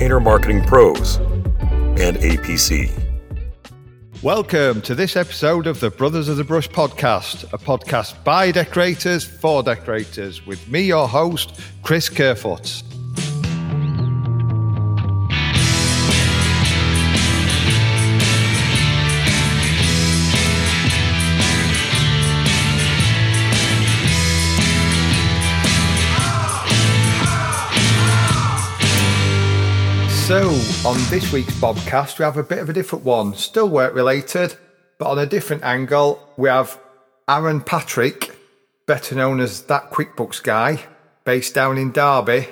Painter Marketing Pros, and APC. Welcome to this episode of the Brothers of the Brush podcast, a podcast by decorators for decorators, with me, your host, Chris Kerfoot. So, on this week's Bobcast, we have a bit of a different one, still work related, but on a different angle. We have Aaron Patrick, better known as that QuickBooks guy, based down in Derby,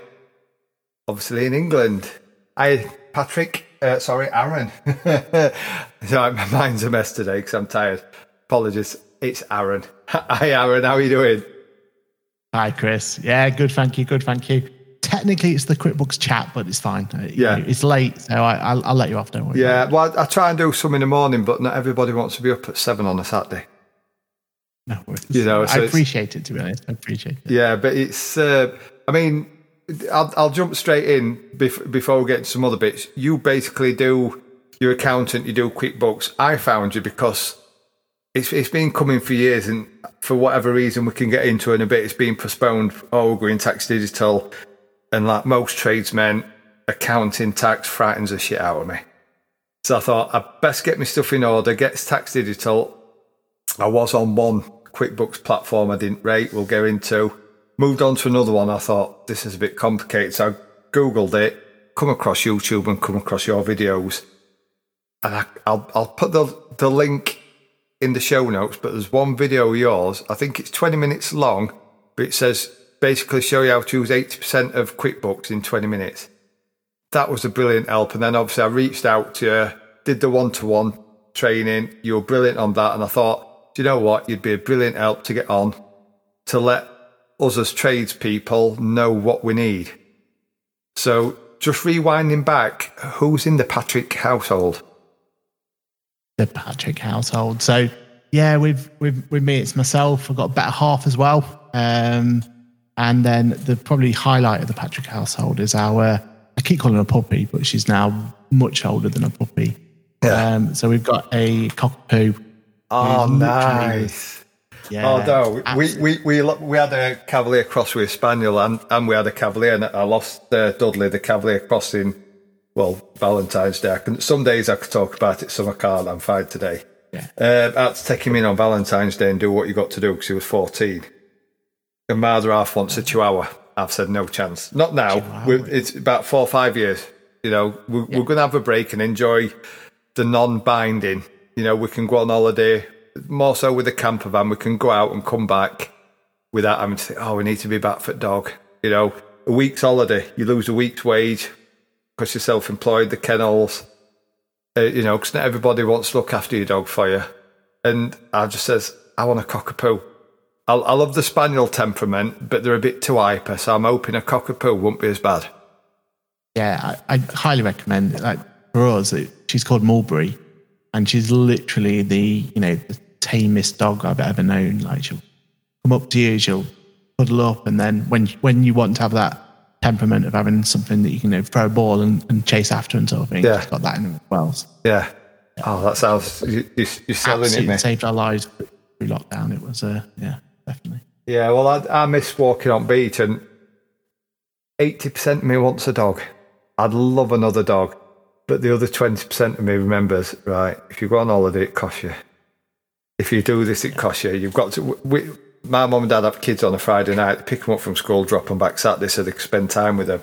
obviously in England. Hi, Patrick. Uh, sorry, Aaron. sorry, my mind's a mess today because I'm tired. Apologies. It's Aaron. Hi, Aaron. How are you doing? Hi, Chris. Yeah, good. Thank you. Good. Thank you technically it's the QuickBooks chat, but it's fine. Uh, yeah, it's late, so I, will let you off. Don't worry. Yeah, well, I, I, try and do some in the morning, but not everybody wants to be up at seven on a Saturday. No worries. You know, so I appreciate it. To be honest, I appreciate it. Yeah, but it's. Uh, I mean, I'll, I'll jump straight in bef- before we get to some other bits. You basically do your accountant, you do QuickBooks. I found you because it's it's been coming for years, and for whatever reason, we can get into it in a bit. It's been postponed. Oh, we're going tax digital and like most tradesmen, accounting tax frightens the shit out of me. So I thought I'd best get my stuff in order, get tax digital. I was on one QuickBooks platform I didn't rate, we'll go into. Moved on to another one. I thought this is a bit complicated. So I Googled it, come across YouTube and come across your videos. And I, will I'll put the, the link in the show notes, but there's one video of yours. I think it's 20 minutes long, but it says basically show you how to use 80% of QuickBooks in 20 minutes. That was a brilliant help. And then obviously I reached out to you, did the one to one training. You were brilliant on that. And I thought, do you know what? You'd be a brilliant help to get on to let us as tradespeople know what we need. So just rewinding back, who's in the Patrick household? The Patrick household. So yeah, with with with me, it's myself. I've got a better half as well. Um, and then the probably highlight of the Patrick household is our, I keep calling her a puppy, but she's now much older than a puppy. Yeah. Um, so we've got a cockapoo. Oh, nice. Yeah. Oh, no. We, we, we, we had a Cavalier cross with a Spaniel and, and we had a Cavalier. And I lost uh, Dudley, the Cavalier crossing, well, Valentine's Day. I Can, some days I could talk about it, some I can't. I'm fine today. Yeah. Uh, I had to take him in on Valentine's Day and do what you got to do because he was 14 and half wants a chihuahua. I've said no chance. Not now. It's about four or five years. You know, we're, yeah. we're going to have a break and enjoy the non-binding. You know, we can go on holiday more so with a camper van. We can go out and come back without having to say, "Oh, we need to be back for dog." You know, a week's holiday, you lose a week's wage because you're self-employed. The kennels, uh, you know, because not everybody wants to look after your dog for you. And I just says, "I want a cockapoo." I, I love the spaniel temperament, but they're a bit too hyper. So I'm hoping a cockapoo won't be as bad. Yeah, I, I highly recommend it. Like for us, it, she's called Mulberry, and she's literally the you know the tamest dog I've ever known. Like she'll come up to you, she'll cuddle up, and then when when you want to have that temperament of having something that you can you know, throw a ball and, and, chase after and sort of thing, yeah, she's got that in her as well. So, yeah. Oh, that sounds you, you're selling Absolutely it. Saved our lives through lockdown. It was uh, yeah definitely. Yeah, well, I, I miss walking on beach, and eighty percent of me wants a dog. I'd love another dog, but the other twenty percent of me remembers right. If you go on holiday, it costs you. If you do this, it costs you. You've got to. We, my mum and dad have kids on a Friday night. Pick them up from school, drop them back Saturday, so they can spend time with them.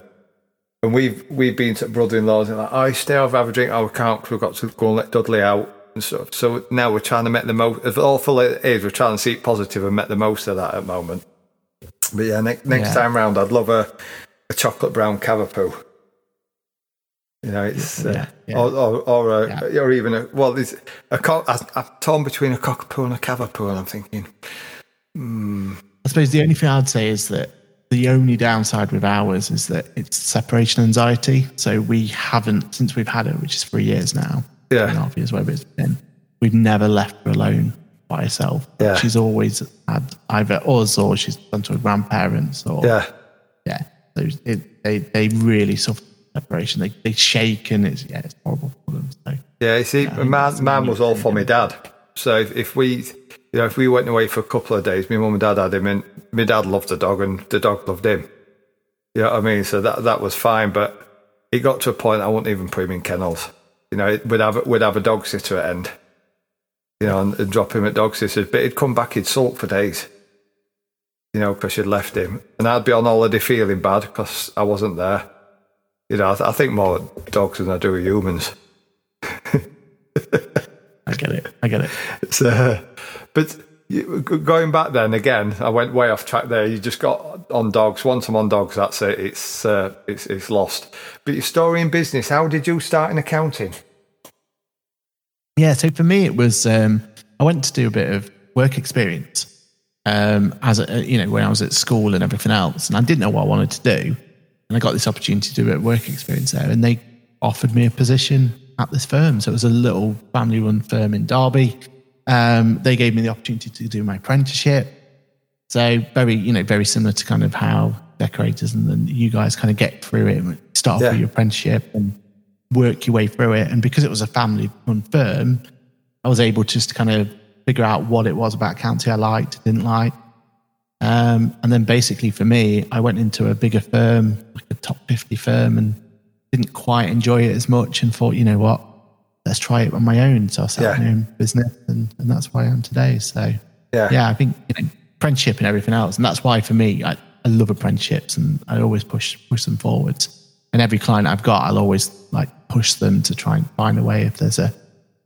And we've we've been to brother-in-laws and like, oh, stay over, have a drink. Oh, we can't because we've got to go and let Dudley out and stuff. So now we're trying to make the most of awful it is. We're trying to see it positive and make the most of that at the moment. But yeah, ne- next yeah. time round, I'd love a, a chocolate brown cavapoo. You know, it's uh, yeah. or or or, a, Yeah. or even a well, there's a cock. I'm torn between a cockapoo and a cavapoo, and I'm thinking, I suppose the only thing I'd say is that the only downside with ours is that it's separation anxiety. So we haven't, since we've had it, which is three years now, Yeah. two and a half years, whatever it's been, we've never left her alone by herself. Yeah. She's always had either us or she's gone to her grandparents or, yeah, yeah. So it, they, they really suffer separation. They, they shake and it's, yeah, it's horrible for them. So, yeah. You see, man, man was all for my dad. So if, if we, you know, if we went away for a couple of days, my mum and dad had him, and my dad loved the dog, and the dog loved him. You know what I mean? So that that was fine, but it got to a point I wouldn't even put him in kennels. You know, we'd have we'd have a dog sitter at end. You know, and, and drop him at dog sitters, but he'd come back, he'd sulk for days. You know, because you'd left him, and I'd be on holiday feeling bad because I wasn't there. You know, I, th- I think more dogs than I do humans. I get it. I get it. It's, uh, but going back then again, I went way off track there. You just got on dogs. Once I'm on dogs, that's it. It's uh, it's it's lost. But your story in business. How did you start in accounting? Yeah, so for me, it was um, I went to do a bit of work experience um, as a, you know when I was at school and everything else, and I didn't know what I wanted to do, and I got this opportunity to do a bit of work experience there, and they offered me a position at this firm. So it was a little family-run firm in Derby. Um, they gave me the opportunity to do my apprenticeship. So very, you know, very similar to kind of how decorators and then you guys kind of get through it. and Start off Yeah. with your apprenticeship and work your way through it. And because it was a family-run firm, I was able to just to kind of figure out what it was about county I liked, didn't like. Um, and then basically for me, I went into a bigger firm, like a top 50 firm, and didn't quite enjoy it as much and thought, you know what, let's try it on my own. So I set up Yeah. my own business and, and that's where I am today. So Yeah. yeah, I think you know, apprenticeship and everything else. And that's why for me, I, I love apprenticeships and I always push push them forwards. And every client I've got, I'll always like push them to try and find a way if there's a,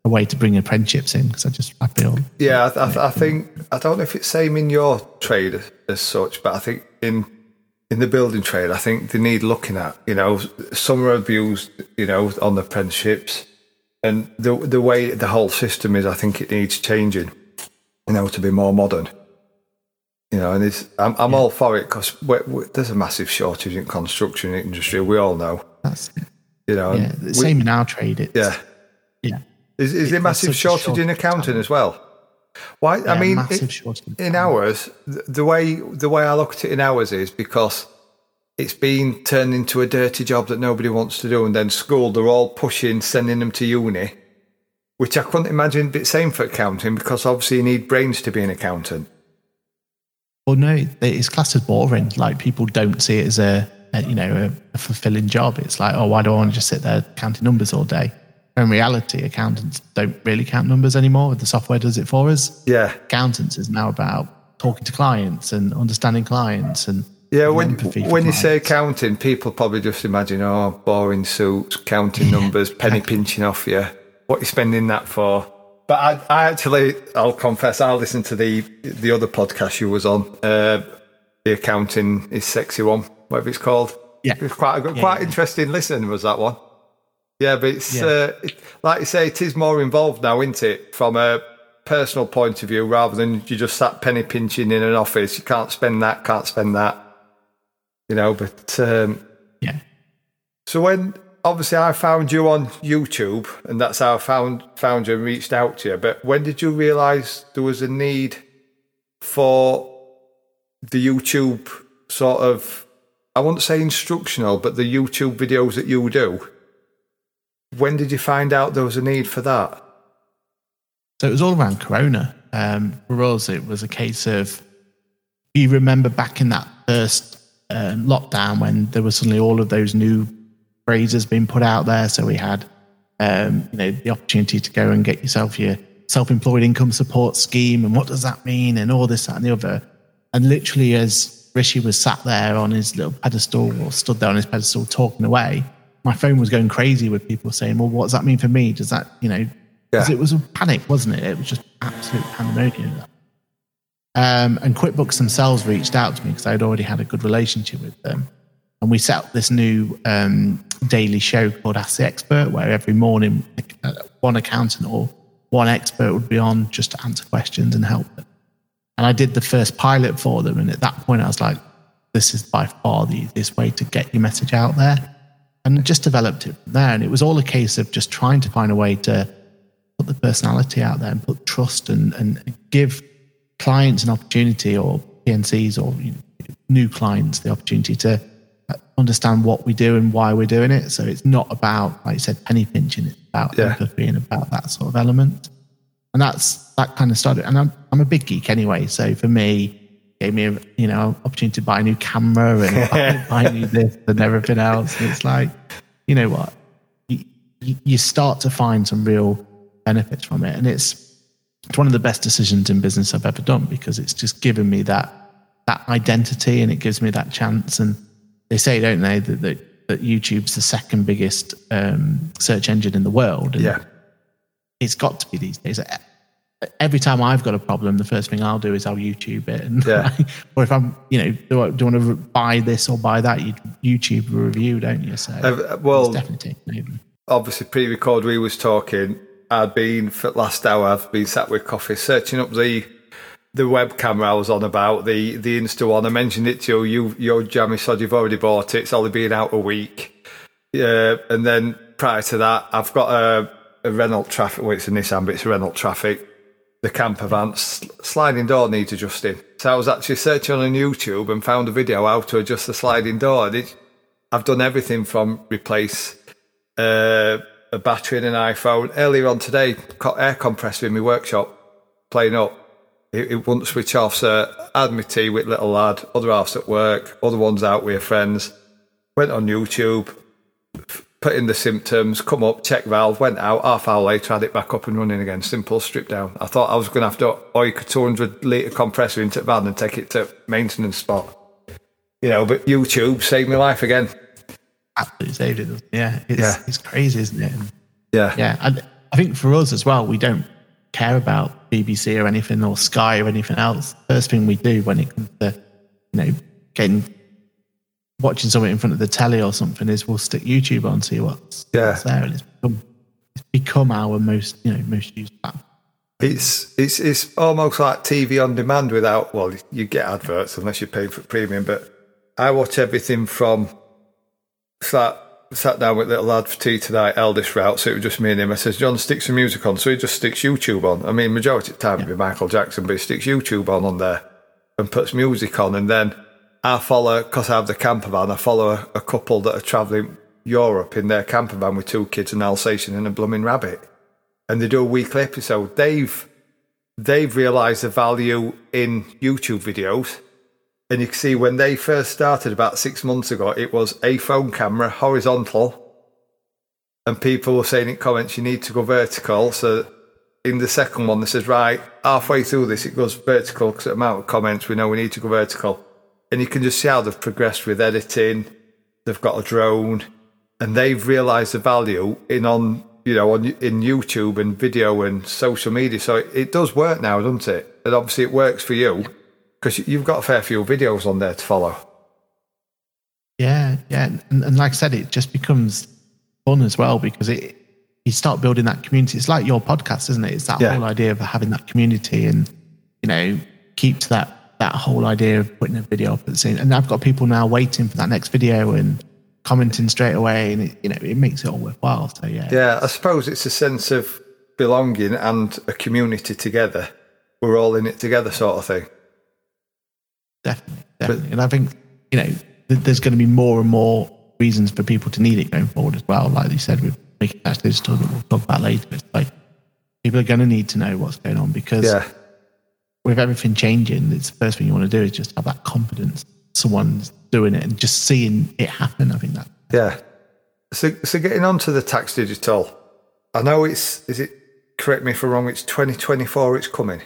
a way to bring apprenticeships in because I just I feel Yeah, I, th- I think I don't know if it's same in your trade as, as such, but I think in in the building trade, I think they need looking at. You know, some are abused. You know, on the apprenticeships, and the the way the whole system is, I think it needs changing. You know, to be more modern. You know, and it's I'm, I'm all for it because there's a massive shortage in construction industry. We all know. that's You know, yeah. The we- same in our trade. It's, yeah. yeah. Is, is there There's massive shortage in shortage of accounting as well? Why? I mean, it- in ours, th- the way the way I look at it in ours is because it's been turned into a dirty job that nobody wants to do, and then school they're all pushing, sending them to uni, which I couldn't imagine the same for accounting because obviously you need brains to be an accountant. Well, no, it's classed as boring. Like people don't see it as a, a you know a, a fulfilling job. It's like, oh, why do I want to just sit there counting numbers all day? In reality, accountants don't really count numbers anymore. The software does it for us. Yeah, Accountants is now about talking to clients and understanding clients and yeah. When when you say accounting, people probably just imagine oh, boring suits, counting numbers, penny pinching off you. What are you spending that for? But I, I actually, I'll confess, I listened to the the other podcast you was on, uh, the accounting is sexy one, whatever it's called. Yeah. it was quite a, quite yeah. interesting. Listen, was that one? Yeah, but it's Yeah. uh, it, like you say, it is more involved now, isn't it? From a personal point of view, rather than you just sat penny pinching in an office. You can't spend that, can't spend that. You know, but um, yeah. so when obviously I found you on YouTube, and that's how I found found you and reached out to you. But when did you realise there was a need for the YouTube sort of I won't say instructional, but the YouTube videos that you do? When did you find out there was a need for that? So it was all around Corona. Um, for us, it was a case of you remember back in that first um, lockdown when there were suddenly all of those new phrases being put out there. So we had, um, you know, the opportunity to go and get yourself your self-employed income support scheme, and what does that mean, and all this, that, and the other. And literally, as Rishi was sat there on his little pedestal or stood there on his pedestal talking away, my phone was going crazy with people saying, "Well, what does that mean for me? Does that, you know?" Yeah. it was a panic, wasn't it? It was just absolute pandemonium. Um, and QuickBooks themselves reached out to me because I'd already had a good relationship with them. And we set up this new um, daily show called Ask the Expert, where every morning uh, one accountant or one expert would be on just to answer questions and help them. And I did the first pilot for them. And at that point, I was like, this is by far the easiest way to get your message out there. And just developed it from there. And it was all a case of just trying to find a way to put the personality out there and put trust and, and give clients an opportunity or PNCs or you know, new clients the opportunity to understand what we do and why we're doing it. So it's not about, like you said, penny pinching. It's about yeah. empathy and about that sort of element. And that's that kind of started. And I'm I'm a big geek anyway. So for me, gave me a you know opportunity to buy a new camera and buy, buy new this and everything else. And it's like, you know what, you, you start to find some real benefits from it, and it's it's one of the best decisions in business I've ever done because it's just given me that that identity and it gives me that chance and they say, don't they, that, that, that YouTube's the second biggest um, search engine in the world. And yeah. It's got to be these days. Every time I've got a problem, the first thing I'll do is I'll YouTube it. And yeah. or if I'm, you know, do I, do I want to buy this or buy that? You YouTube review, don't you? So, uh, well, definitely Obviously, pre-record, we was talking. I'd been for the last hour. I've been sat with coffee, searching up the the webcam I was on about, the the Insta one. I mentioned it to you. You, jammy sod, you've already bought it. It's only been out a week. Uh, and then prior to that, I've got a, a Renault Trafic. Well, it's a Nissan, but it's a Renault Trafic. The camper van sliding door needs adjusting. So I was actually searching on YouTube and found a video how to adjust the sliding door. It, I've done everything from replace uh, a battery in an iPhone. Earlier on today, got air compressor in my workshop playing up it, it wouldn't switch off. So I had my tea with little lad, other halves at work, other ones out with friends. Went on YouTube, put in the symptoms, come up, check valve, went out. Half hour later, had it back up and running again. Simple strip down. I thought I was going to have to oik a 200 litre compressor into the van and take it to maintenance spot. You know, but YouTube saved my life again. Absolutely saved it. Yeah, it's, yeah. it's crazy, isn't it? Yeah. Yeah. And I think for us as well, we don't care about BBC or anything or Sky or anything else. First thing we do when it comes to, you know, getting watching something in front of the telly or something is we'll stick YouTube on, see what's, yeah. what's there, and it's become it's become our most you know most used platform. It's it's it's almost like TV on demand without well you get adverts unless you're paying for premium, but I watch everything from start sat down with little lad for tea tonight, eldest route, so it was just me and him. I says, John, stick some music on. So he just sticks YouTube on. I mean, majority of the time yeah. it'd be Michael Jackson, but he sticks YouTube on on there and puts music on. And then I follow, because I have the camper van, I follow a, a couple that are travelling Europe in their camper van with two kids, an Alsatian and a blooming rabbit. And they do a weekly episode. They've, they've realised the value in YouTube videos and you can see when they first started about six months ago, it was a phone camera horizontal. And people were saying in comments, you need to go vertical. So in the second one, they says, right, halfway through this, it goes vertical because the amount of comments, we know we need to go vertical. And you can just see how they've progressed with editing. They've got a drone and they've realized the value in on, you know, on, in YouTube and video and social media. So it, it does work now, doesn't it? And obviously it works for you because you've got a fair few videos on there to follow. Yeah, yeah, and, and, like I said, it just becomes fun as well because it you start building that community. It's like your podcast, isn't it? It's that yeah. whole idea of having that community and you know keeps that that whole idea of putting a video up at the same. And I've got people now waiting for that next video and commenting straight away, and it, you know it makes it all worthwhile. So yeah, yeah, I suppose it's a sense of belonging and a community together. We're all in it together, sort of thing. Definitely, definitely. But, and I think you know th- there's going to be more and more reasons for people to need it going forward as well. Like you said, with making that digital that we'll talk about later. It's like people are going to need to know what's going on because yeah. with everything changing, it's the first thing you want to do is just have that confidence. Someone's doing it and just seeing it happen. I think that. Yeah. So, so getting on to the tax digital, I know it's, is it, correct me if I'm wrong, it's 2024 it's coming.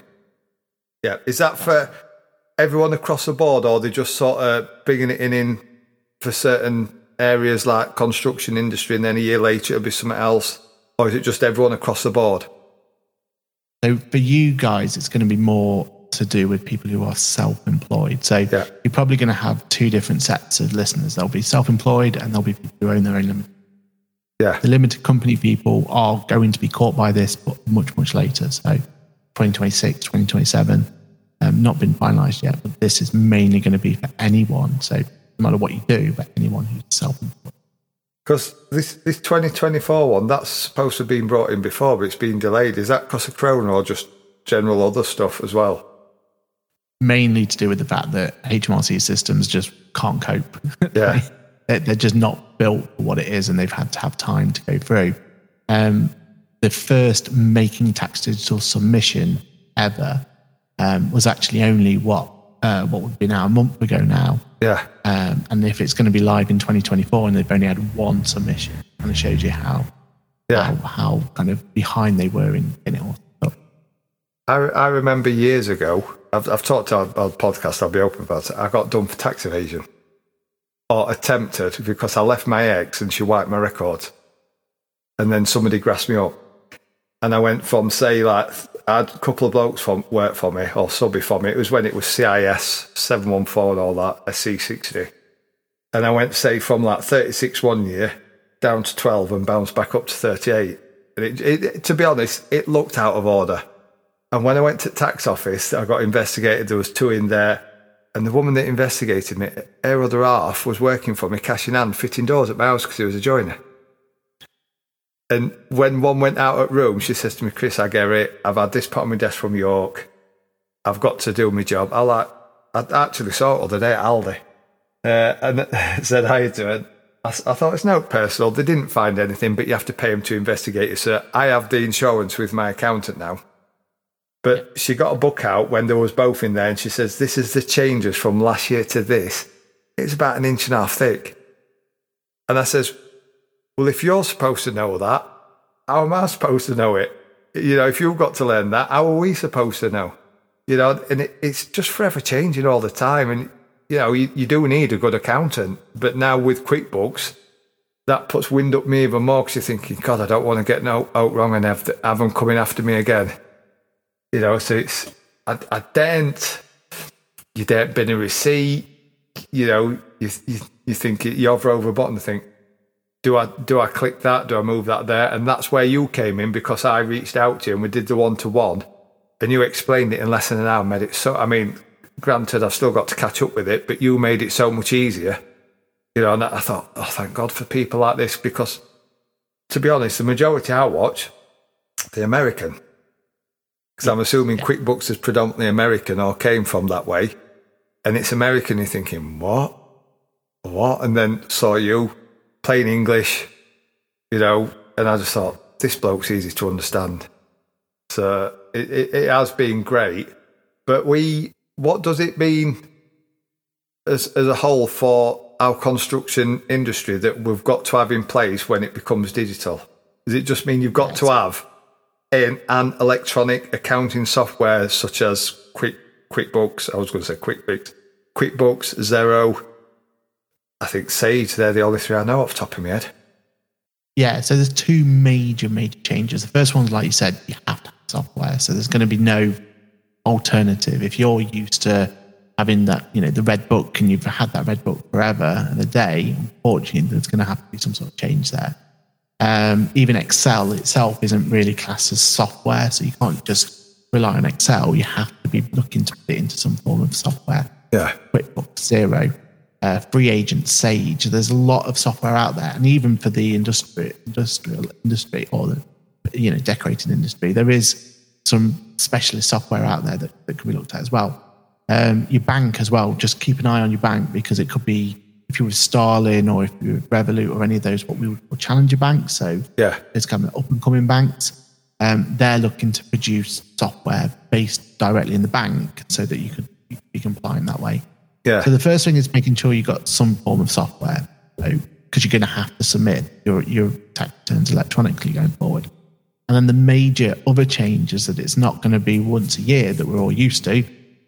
Yeah. Is that for, everyone across the board, or they just sort of bringing it in, in for certain areas like construction industry, and then a year later it'll be something else, or is it just everyone across the board? So for you guys, it's going to be more to do with people who are self-employed. So Yeah. you're probably going to have two different sets of listeners. There'll be self-employed, and there'll be people who own their own limited. Yeah. The limited company people are going to be caught by this, but much much later. So 2026, 2027, um, not been finalised yet. But this is mainly going to be for anyone. So no matter what you do, but anyone who's self-employed. Because this, this 2024 one, that's supposed to have been brought in before, but it's been delayed. Is that because of Corona or just general other stuff as well? mainly to do with the fact that HMRC systems just can't cope. Yeah. they're, they're just not built for what it is, and they've had to have time to go through. Um, the first making tax digital submission ever um, was actually only what uh, what would be now a month ago now. Yeah. Um, and if it's going to be live in 2024 and they've only had one submission, kind of shows you how Yeah. how, how kind of behind they were in, in it all. I, I remember years ago, I've, I've talked to our, our podcast, I'll be open about it. I got done for tax evasion or attempted because I left my ex and she wiped my records. And then somebody grasped me up. And I went from, say, like, I had a couple of blokes from, work for me or subby for me. It was when it was CIS 714 and all that, a C60. And I went, say, from like 36 one year down to 12 and bounced back up to 38. And it, it, to be honest, it looked out of order. And when I went to tax office, I got investigated. There was two in there, and the woman that investigated me, her other half, was working for me, cash in fitting doors at my house because he was a joiner. And when one went out at Rome, she says to me, "Chris, I get it. I've had this put on my desk from York. I've got to do my job." I like, I actually saw it the other day at Aldi, uh, and said hi to her. I thought it's no personal. They didn't find anything, but you have to pay them to investigate it. So I have the insurance with my accountant now. But she got a book out when there was both in there, and she says, "This is the changes from last year to this. It's about an inch and a half thick." And I says, "Well, if you're supposed to know that, how am I supposed to know it? You know, if you've got to learn that, how are we supposed to know? You know, and it, it's just forever changing all the time. And you know, you, you do need a good accountant, but now with QuickBooks." That puts wind up me even more because you're thinking, God, I don't want to get no out wrong and have, have them coming after me again. You know, so it's I, I daren't. You daren't bin a receipt. You know, you you, you think you hover over button and think, do I do I click that? Do I move that there? And that's where you came in because I reached out to you and we did the one to one, and you explained it in less than an hour. Made it so. I mean, granted, I've still got to catch up with it, but you made it so much easier. You know, and I thought, oh, thank God for people like this because, to be honest, the majority I watch, the American. Because I'm assuming QuickBooks is predominantly American or came from that way. And it's American, you're thinking, what? What? And then saw you plain English, you know, and I just thought, this bloke's easy to understand. So it, it, it has been great. But we, what does it mean as, as a whole for our construction industry that we've got to have in place when it becomes digital? Does it just mean you've got to have an, an electronic accounting software such as Quick QuickBooks? I was going to say QuickBooks, QuickBooks, Xero. I think Sage. They're the only three I know off the top of my head. Yeah, so there's two major, major changes. The first one's like you said, you have to have software. So there's going to be no alternative. If you're used to having that, you know, the red book and you've had that red book forever and a day, unfortunately, there's going to have to be some sort of change there. Um, even Excel itself isn't really classed as software, so you can't just rely on Excel. You have to be looking to put it into some form of software. Yeah. QuickBooks Xero, uh, Free Agent Sage. There's a lot of software out there, and even for the industry, industrial industry or the you know decorating industry, there is some specialist software out there that, that can be looked at as well. Um, your bank as well. Just keep an eye on your bank because it could be if you're with Starling or if you're with Revolut or any of those what we would call challenger banks. So Yeah. it's kind of up and coming banks. Um, they're looking to produce software based directly in the bank so that you could be compliant that way. Yeah. So the first thing is making sure you've got some form of software because you're going to have to submit your, your tax returns electronically going forward. And then the major other change is that it's not going to be once a year that we're all used to.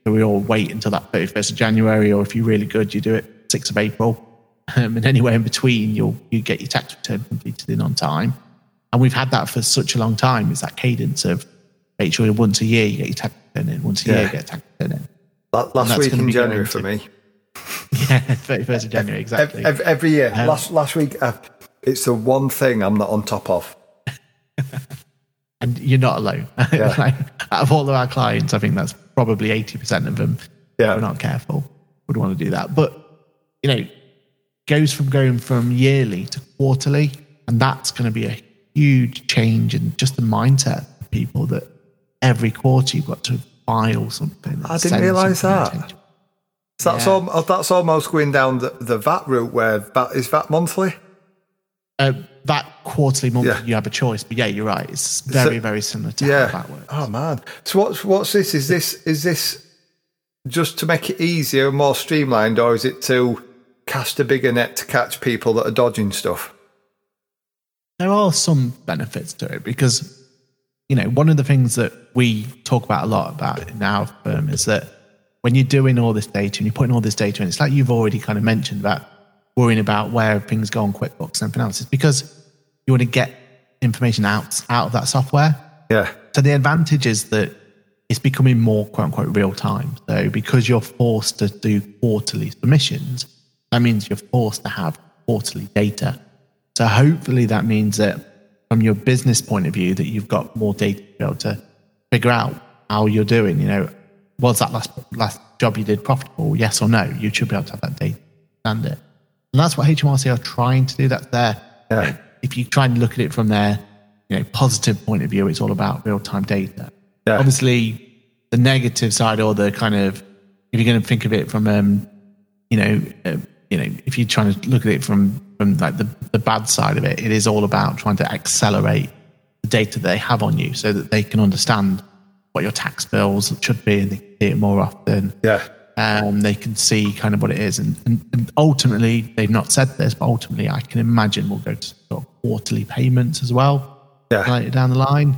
So we all wait until that 31st of January, or if you're really good, you do it 6th of April. Um, and anywhere in between, you'll you get your tax return completed in on time. And we've had that for such a long time. It's that cadence of make sure once a year you get your tax return in. Once a year, you get a tax return in. La- Last week in January for me. Yeah, 31st of January, exactly. Every, every year. Um, last last week, uh, it's the one thing I'm not on top of. and you're not alone. Yeah. Like, out of all of our clients, I think that's probably 80% of them. Yeah. If we're not careful, would want to do that. But, you know, goes from going from yearly to quarterly. And that's going to be a huge change in just the mindset of people that every quarter you've got to file something. I didn't realise that. So that's, Yeah. al- that's almost going down the, the VAT route where VAT, is VAT monthly? Uh, that quarterly month, Yeah. you have a choice. But yeah, you're right. It's very, very similar to Yeah. how that works. Oh man. So what's what's this? Is this is this just to make it easier and more streamlined, or is it to cast a bigger net to catch people that are dodging stuff? there are some benefits to it because you know one of the things that we talk about a lot about in our firm is that when you're doing all this data and you're putting all this data in it's like you've already kind of mentioned about worrying about where things go on quickbooks and everything else it's because you want to get information out out of that software Yeah. so the advantage is that it's becoming more quote unquote real time. So because you're forced to do quarterly submissions, that means you're forced to have quarterly data. So hopefully that means that from your business point of view that you've got more data to be able to figure out how you're doing. You know, was that last last job you did profitable? Yes or no? You should be able to have that data and it. And that's what HMRC are trying to do. That's their Yeah. if you try and look at it from their you know positive point of view, it's all about real time data. Yeah. Obviously, the negative side or the kind of if you're going to think of it from um, you know uh, you know if you're trying to look at it from from like the the bad side of it, it is all about trying to accelerate the data they have on you so that they can understand what your tax bills should be and they can see it more often Yeah. um, they can see kind of what it is. And, and, and ultimately, they've not said this, but ultimately, I can imagine we'll go to sort of quarterly payments as well Yeah. later down the line.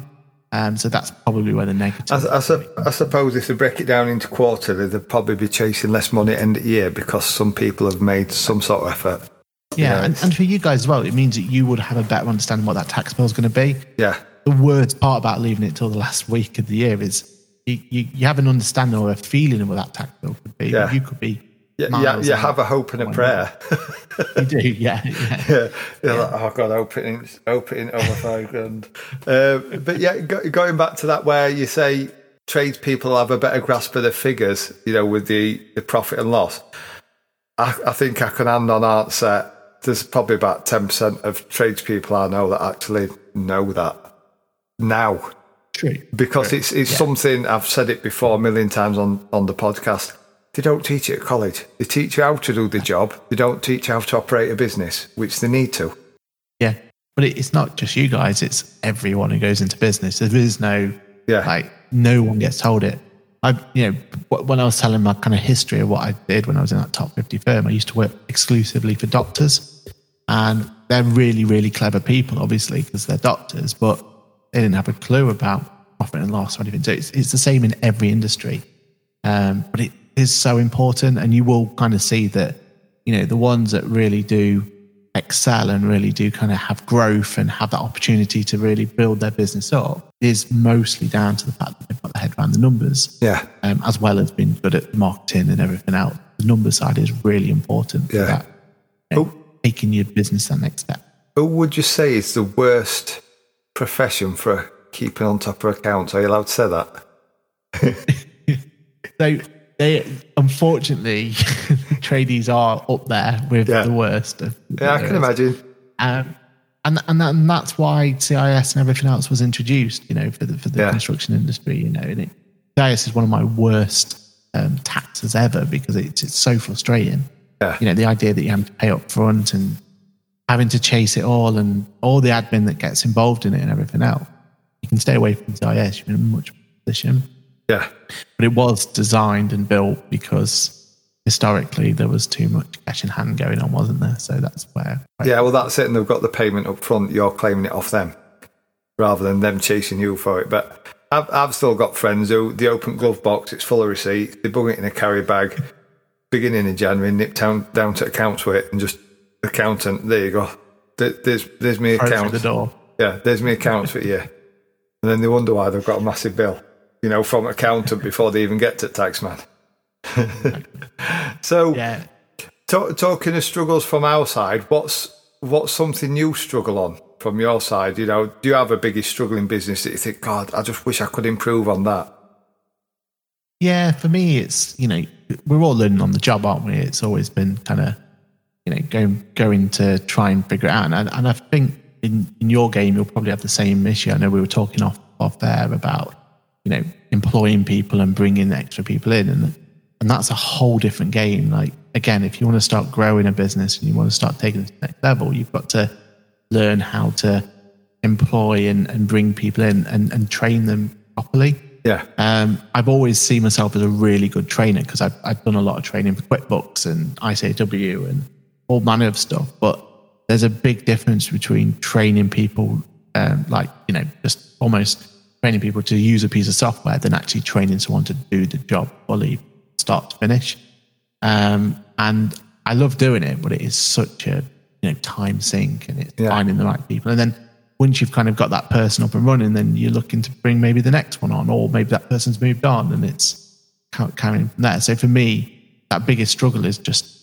Um, so that's probably where the negative. I, I, sup- I suppose if they break it down into quarterly, they'd probably be chasing less money end of year because some people have made some sort of effort. Yeah, yeah, and, and for you guys as well, it means that you would have a better understanding what that tax bill is going to be. Yeah. The worst part about leaving it till the last week of the year is you, you, you have an understanding or a feeling of what that tax bill could be. Yeah. You could be. Yeah, yeah, you have a hope and a prayer. You do, yeah. yeah. yeah, you're like, oh god, opening, opening over five grand. Uh, but yeah, go, going back to that, where you say tradespeople have a better grasp of the figures, you know, with the, the profit and loss. I, I think I can hand on answer. There's probably about ten percent of tradespeople I know that actually know that now True. because it's it's something I've said it before a million times on on the podcast. They don't teach it at college. They teach you how to do the job. They don't teach you how to operate a business, which they need to. Yeah, but it's not just you guys; it's everyone who goes into business. There is no, Yeah. like, no one gets told it. I, you know, when I was telling my kind of history of what I did when I was in that top fifty firm, I used to work exclusively for doctors, and they're really, really clever people, obviously, because they're doctors, but they didn't have a clue about profit and loss or anything. So it's, it's the same in every industry. Um, but it is so important, and you will kind of see that, you know, the ones that really do excel and really do kind of have growth and have that opportunity to really build their business up is mostly down to the fact that they've got their head around the numbers, Yeah. um, as well as being good at marketing and everything else. The number side is really important for that, you know, taking your business that next step. Who would you say is the worst profession for keeping on top of accounts? Are you allowed to say that? So they, unfortunately, tradies are up there with Yeah. the worst. Of Yeah, I can imagine. Um, and and, that, and that's why CIS and everything else was introduced, you know, for the for the Yeah. construction industry. You know, and it, CIS is one of my worst um, taxes ever because it's it's so frustrating. Yeah. You know, the idea that you have to pay up front and having to chase it all and all the admin that gets involved in it and everything else. You can stay away from CIS. You're in a much better position. Yeah. But it was designed and built because historically there was too much cash in hand going on, wasn't there? So that's where. Yeah, well, that's it. And they've got the payment up front. You're claiming it off them rather than them chasing you for it. But I've, I've still got friends who the open glove box, it's full of receipts. They bung it in a carry bag beginning in January, nip down, down to accounts with it and just accountant, there you go. There- There's, there's me throw it account. the door. Yeah, there's me accounts for you. And then they wonder why they've got a massive bill. you know, from accountant before they even get to taxman. so, Yeah. ta- talking of struggles from our side, what's what's something you struggle on from your side? You know, do you have a biggest struggle in business that you think, God, I just wish I could improve on that? Yeah, for me, it's you know we're all learning on the job, aren't we? It's always been kind of you know going going to try and figure it out, and, and I think in in your game you'll probably have the same issue. I know we were talking off off there about you know employing people and bringing extra people in, and and that's a whole different game. Like again, if you want to start growing a business and you want to start taking it to the next level, you've got to learn how to employ and, and bring people in and, and train them properly. Yeah, Um, I've always seen myself as a really good trainer because I've, I've done a lot of training for QuickBooks and ICAEW and all manner of stuff. But there's a big difference between training people, um, like, you know, just almost training people to use a piece of software than actually training someone to do the job fully, start to finish. Um, and I love doing it, but it is such a you know time sink and it's Yeah. finding the right people. And then once you've kind of got that person up and running, then you're looking to bring maybe the next one on, or maybe that person's moved on, and it's ca- carrying from there. So for me, that biggest struggle is just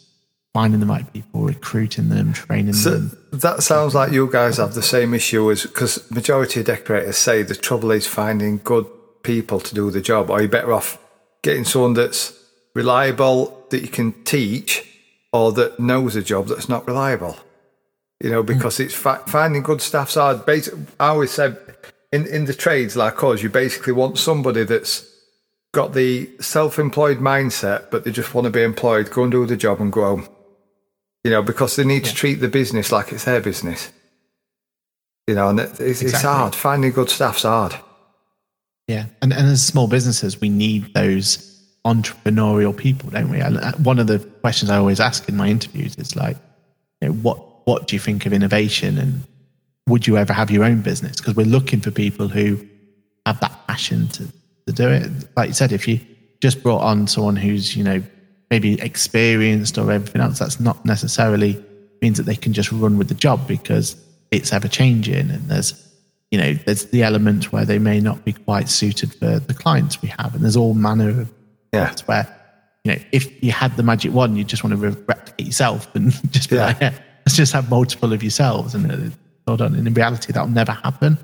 finding the right people, recruiting them, training so them. that sounds like you guys have the same issue as because majority of decorators say the trouble is finding good people to do the job. Are you better off getting someone that's reliable that you can teach, or that knows a job that's not reliable? you know, because it's fa- finding good staff's hard. Basi- I always said in, in the trades like us, you basically want somebody that's got the self-employed mindset, but they just want to be employed, go and do the job and go home. You know, because they need to treat the business like it's their business. You know, and it, it's, it's hard. Finding good staff's hard. Yeah, and and as small businesses, we need those entrepreneurial people, don't we? And uh, one of the questions I always ask in my interviews is like, you know, what what do you think of innovation, and would you ever have your own business? Because we're looking for people who have that passion to to do it. Like you said, if you just brought on someone who's you know maybe experienced or everything else, that's not necessarily means that they can just run with the job because it's ever changing and there's you know, there's the element where they may not be quite suited for the clients we have, and there's all manner of Yeah. that's where, you know, if you had the magic wand, you just want to re- replicate yourself and just be Yeah. like, yeah, let's just have multiple of yourselves, and uh, hold on. And in reality, that'll never happen.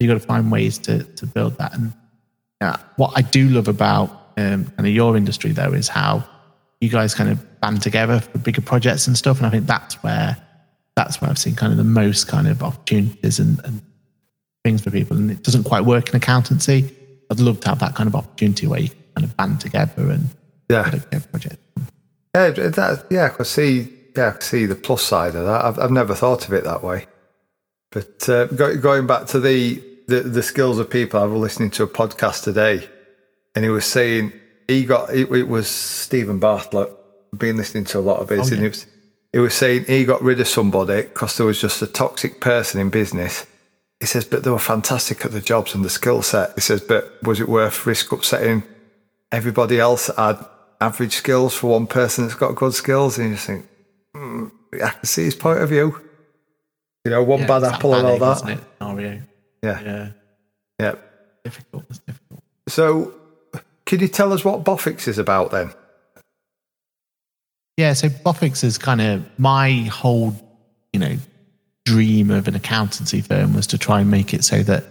You've got to find ways to to build that. And yeah, what I do love about um, kind of your industry though is how you guys kind of band together for bigger projects and stuff. And I think that's where that's where I've seen kind of the most kind of opportunities and, and things for people. And it doesn't quite work in accountancy. I'd love to have that kind of opportunity where you can kind of band together and Yeah. put a project. Yeah, that, yeah, I can see. Yeah, I can see the plus side of that. I've, I've never thought of it that way. But uh, go, going back to the, the the skills of people, I was listening to a podcast today, and he was saying he got it, it was Steven Bartlett. I've been listening to a lot of his, and he was he was saying he got rid of somebody because there was just a toxic person in business. He says, but they were fantastic at the jobs and the skill set. He says, but was it worth risk upsetting everybody else had average skills for one person that's got good skills? And you just think, mm, I can see his point of view. You know, one Yeah, bad apple and all that. isn't it? Scenario. Yeah, Yeah. yeah. Difficult. It's difficult. So, can you tell us what Boffix is about then? Yeah, so Boffix is kind of my whole, you know, dream of an accountancy firm was to try and make it so that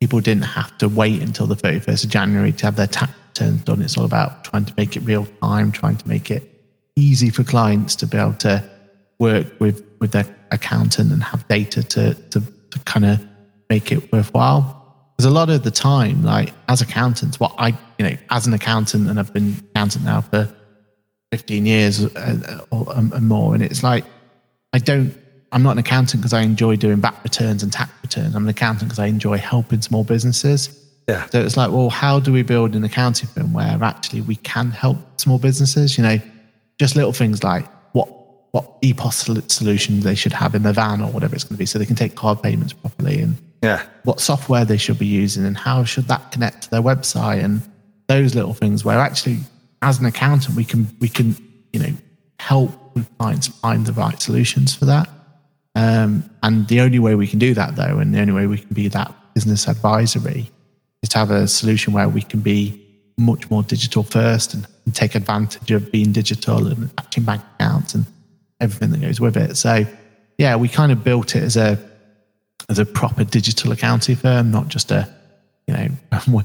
people didn't have to wait until the 31st of January to have their tax returns done. It's all about trying to make it real time, trying to make it easy for clients to be able to work with, with their accountant and have data to, to, to kind of make it worthwhile. Because a lot of the time, like as accountants, what I, you know, as an accountant, and I've been accountant now for 15 years uh, or um, and more. And it's like, I don't, I'm not an accountant because I enjoy doing back returns and tax returns. I'm an accountant because I enjoy helping small businesses. Yeah. So it's like, well, how do we build an accounting firm where actually we can help small businesses? You know, just little things like what what EPOS sol- solution they should have in their van or whatever it's going to be, so they can take card payments properly, and Yeah, what software they should be using, and how should that connect to their website, and those little things. Where actually, as an accountant, we can we can you know help clients find the right solutions for that. Um, and the only way we can do that, though, and the only way we can be that business advisory, just have a solution where we can be much more digital first and, and take advantage of being digital and attaching bank accounts and everything that goes with it. So yeah, we kind of built it as a as a proper digital accounting firm, not just a you know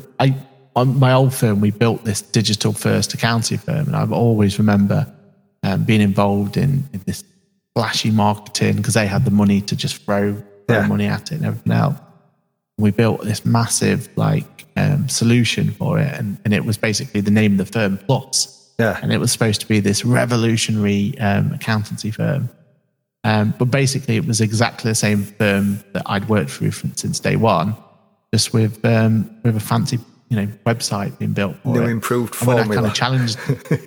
I on my old firm we built this digital first accounting firm and I've always remember um, being involved in, in this flashy marketing because they had the money to just throw, throw Yeah. money at it and everything else. We built this massive like um, solution for it, and, and it was basically the name of the firm Plus. Yeah. and it was supposed to be this revolutionary um, accountancy firm. Um, but basically, it was exactly the same firm that I'd worked for since day one, just with um, with a fancy you know website being built for New it. improved And when I formula. kind of challenged,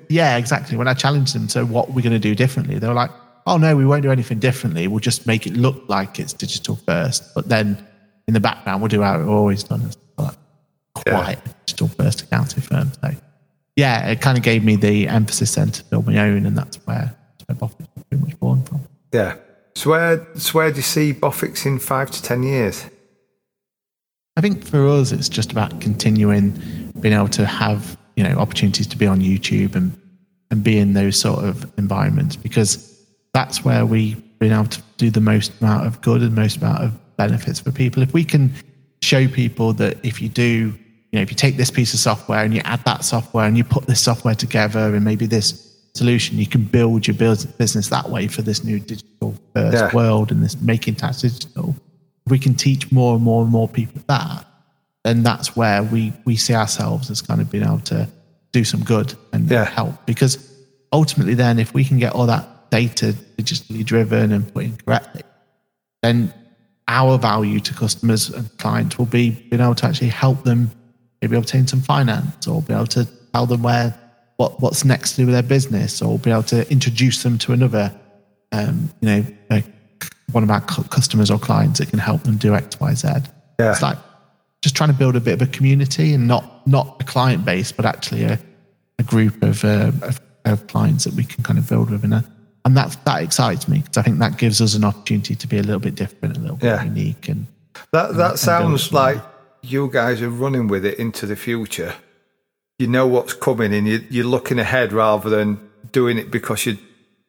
yeah, exactly. When I challenged them, so what we're going to do differently, they were like, "Oh no, we won't do anything differently. We'll just make it look like it's digital first, but then in the background, we'll do how we've always done it." Like, quite a digital first accounting firm. Um, so yeah, it kind of gave me the emphasis then to build my own, and that's where that's where Boffix was pretty much born from. Yeah. So where, so where do you see Boffix in five to ten years? I think for us, it's just about continuing being able to have you know opportunities to be on YouTube and and be in those sort of environments because that's where we've been able to do the most amount of good and most amount of benefits for people. If we can show people that if you do, you know, if you take this piece of software and you add that software and you put this software together and maybe this solution, you can build your bus- business that way for this new digital first Yeah. world and this making tax digital. If we can teach more and more and more people that, then that's where we we see ourselves as kind of being able to do some good and Yeah. help. Because ultimately, then if we can get all that data digitally driven and put in correctly, then our value to customers and clients will be being able to actually help them maybe obtain some finance or be able to tell them where what what's next to do with their business or be able to introduce them to another um, you know uh, one of our customers or clients that can help them do X Y Z. Yeah. It's like just trying to build a bit of a community and not not a client base, but actually a, a group of, uh, of of clients that we can kind of build with, and uh, and that that excites me because I think that gives us an opportunity to be a little bit different, a little bit Yeah. unique, and That that sounds build like you guys are running with it into the future. You know what's coming, and you, you're looking ahead rather than doing it because you're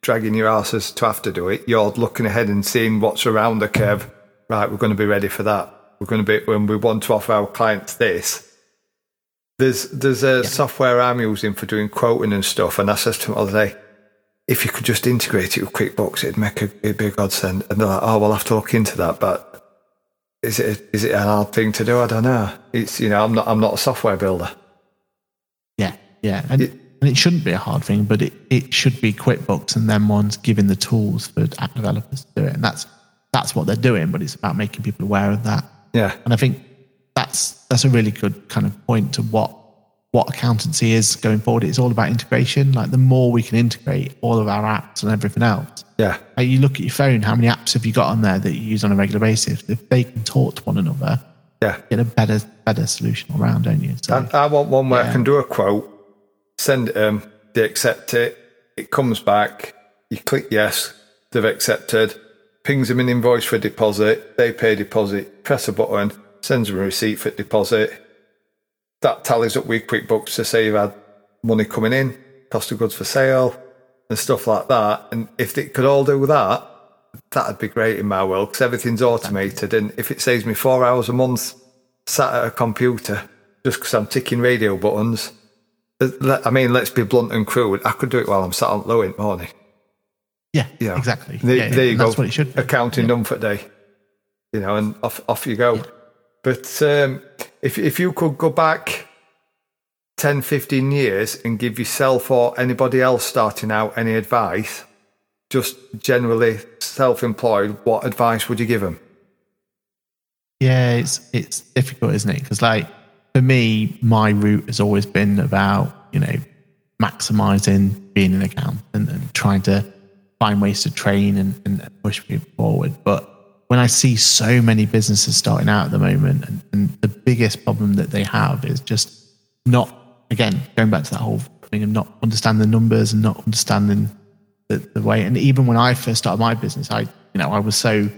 dragging your asses to have to do it. You're looking ahead and seeing what's around the curve. Right, we're going to be ready for that. We're going to be when we want to offer our clients this. There's there's a software I'm using for doing quoting and stuff, and I said to them the other day, if you could just integrate it with QuickBooks, it'd make a it'd be a godsend. And they're like, oh, we'll have to look into that, but is it is it an hard thing to do? I don't know. It's you know I'm not I'm not a software builder. yeah, yeah, and It- and it shouldn't be a hard thing, but it, it should be QuickBooks and then ones giving the tools for app developers to do it, and that's that's what they're doing. But it's about making people aware of that. Yeah, And I think that's that's a really good kind of point to what what accountancy is going forward. It's all about integration. Like the more we can integrate all of our apps and everything else. yeah, Like you look at your phone, how many apps have you got on there that you use on a regular basis? If they can talk to one another, yeah. get a better better solution around, don't you? So I, I want one where I can do a quote, send it them, they accept it, it comes back, you click yes, they've accepted, pings them an invoice for deposit, they pay deposit, press a button, sends them a receipt for deposit. That tallies up with QuickBooks to say you've had money coming in, cost of goods for sale, and stuff like that. And if it could all do that, that'd be great in my world because everything's automated. And if it saves me four hours a month sat at a computer just because I'm ticking radio buttons, I mean, let's be blunt and crude. I could do it while I'm sat on low in the morning. yeah, You know, exactly. There, yeah, there you and go. That's what it should be. Accounting done for the day. You know, and off off you go. But um, if if you could go back 10, 15 years and give yourself or anybody else starting out any advice, just generally self-employed, what advice would you give them? Yeah, it's it's difficult, isn't it? Because like for me, my route has always been about you know maximizing being an accountant and trying to find ways to train and, and push people forward. But when I see so many businesses starting out at the moment, and, and the biggest problem that they have is just not again going back to that whole thing of not understanding the numbers and not understanding the, the way. And even when I first started my business, I you know I was so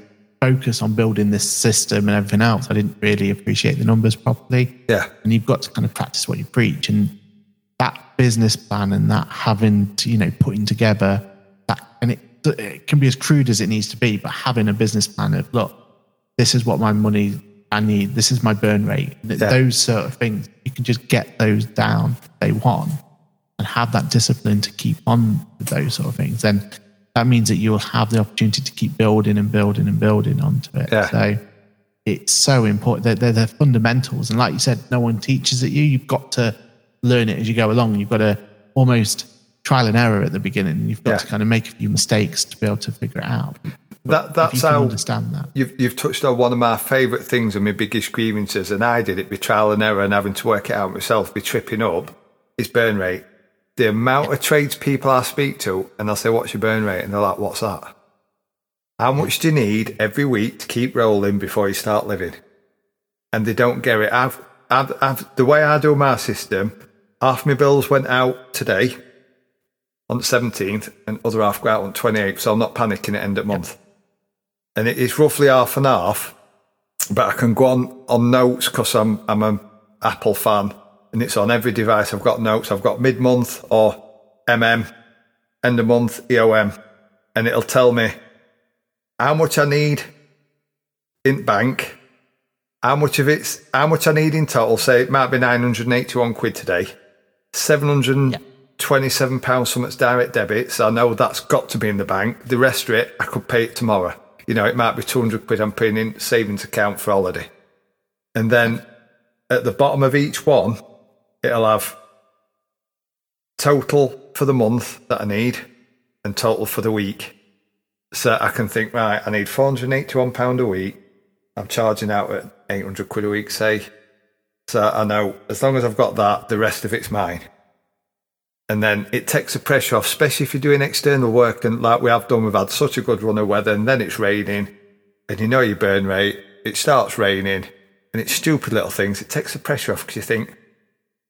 focused on building this system and everything else, I didn't really appreciate the numbers properly. Yeah. And you've got to kind of practice what you preach. And that business plan and that having to, you know, putting together that, and it, it can be as crude as it needs to be, but having a business plan of, look, this is what my money I need, this is my burn rate, Yeah. those sort of things, you can just get those down day one and have that discipline to keep on with those sort of things, then that means that you'll have the opportunity to keep building and building and building onto it. Yeah. So it's so important. They're, they're the fundamentals. And like you said, no one teaches it you. You've got to learn it as you go along. You've got to almost trial and error at the beginning. You've got Yeah. to kind of make a few mistakes to be able to figure it out. That that's how understand that. You've, you've touched on one of my favourite things and my biggest grievances, and I did it by trial and error and having to work it out myself, be tripping up, is burn rate. The amount of tradespeople I speak to, and they'll say, What's your burn rate? And they're like, What's that? How much do you need every week to keep rolling before you start living? And they don't get it. I've, I've, I've, the way I do my system, half my bills went out today on the 17th, and other half go out on 28th, so I'm not panicking at end of month and it is roughly half and half. But I can go on on notes because I'm I'm an Apple fan, and it's on every device. I've got notes. I've got mid month or MM, end of month EOM, and it'll tell me how much I need in bank, how much of it's how much I need in total. Say it might be nine hundred and eighty-one quid today, seven hundred and twenty-seven pounds from its direct debit. So I know that's got to be in the bank. The rest of it, I could pay it tomorrow. You know, it might be two hundred quid I'm paying in savings account for holiday, and then at the bottom of each one, it'll have total for the month that I need and total for the week. So I can think, right, I need £481 a week. I'm charging out at 800 quid a week, say. So I know as long as I've got that, the rest of it's mine. And then it takes the pressure off, especially if you're doing external work. And like we have done, we've had such a good run of weather, and then it's raining, and you know your burn rate. It starts raining, and it's stupid little things. It takes the pressure off because you think,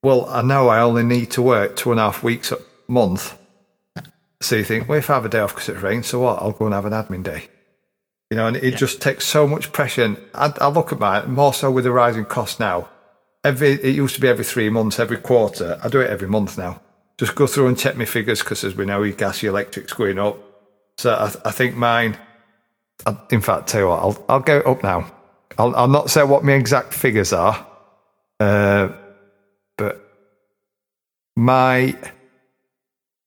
well, I know I only need to work two and a half weeks a month. So you think, well, if I have a day off because it rains, so what? I'll go and have an admin day. You know, and it just takes so much pressure. And I, I look at mine more so with the rising cost now. Every it used to be every three months, every quarter. I do it every month now. Just go through and check my figures because, as we know, gas, electric's going up. So I, I think mine. I, in fact, tell you what, I'll I'll go up now. I'll I'll not say what my exact figures are, uh, but my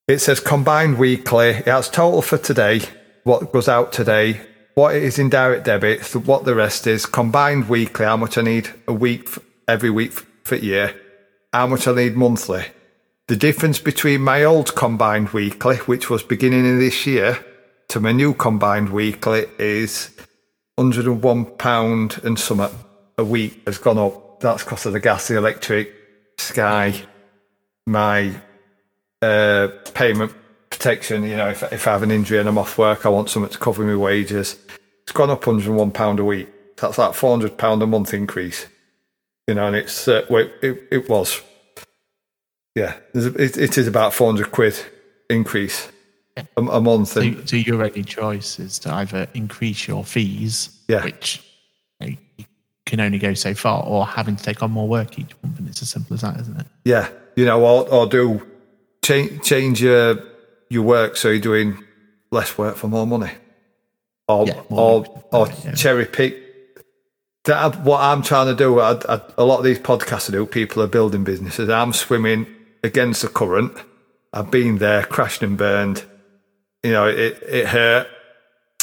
it says combined weekly. It has total for today, what goes out today, what it is in direct debits, what the rest is, combined weekly, how much I need a week, every week for year, how much I need monthly. The difference between my old combined weekly, which was beginning of this year, to my new combined weekly is £101 and something a week has gone up. That's cost of the gas, the electric, Sky, my uh, payment protection. You know, if, if I have an injury and I'm off work, I want something to cover my wages. It's gone up £101 a week. That's like £400 a month increase. You know, and it's, uh, well, it, it was. Yeah, there's a- it, it is about 400 quid increase a, a month. So, And so your only choice is to either increase your fees, Yeah. which you, can only go so far, or having to take on more work each month. And it's as simple as that, isn't it? yeah, you know, or, or do change, change your, your work so you're doing less work for more money. Or, Yeah, or, money, or yeah. cherry pick. That, what I'm trying to do, I, I, a lot of these podcasts I do, people are building businesses. I'm swimming against the current. I've been there, crashed and burned. You know, it, it hurt.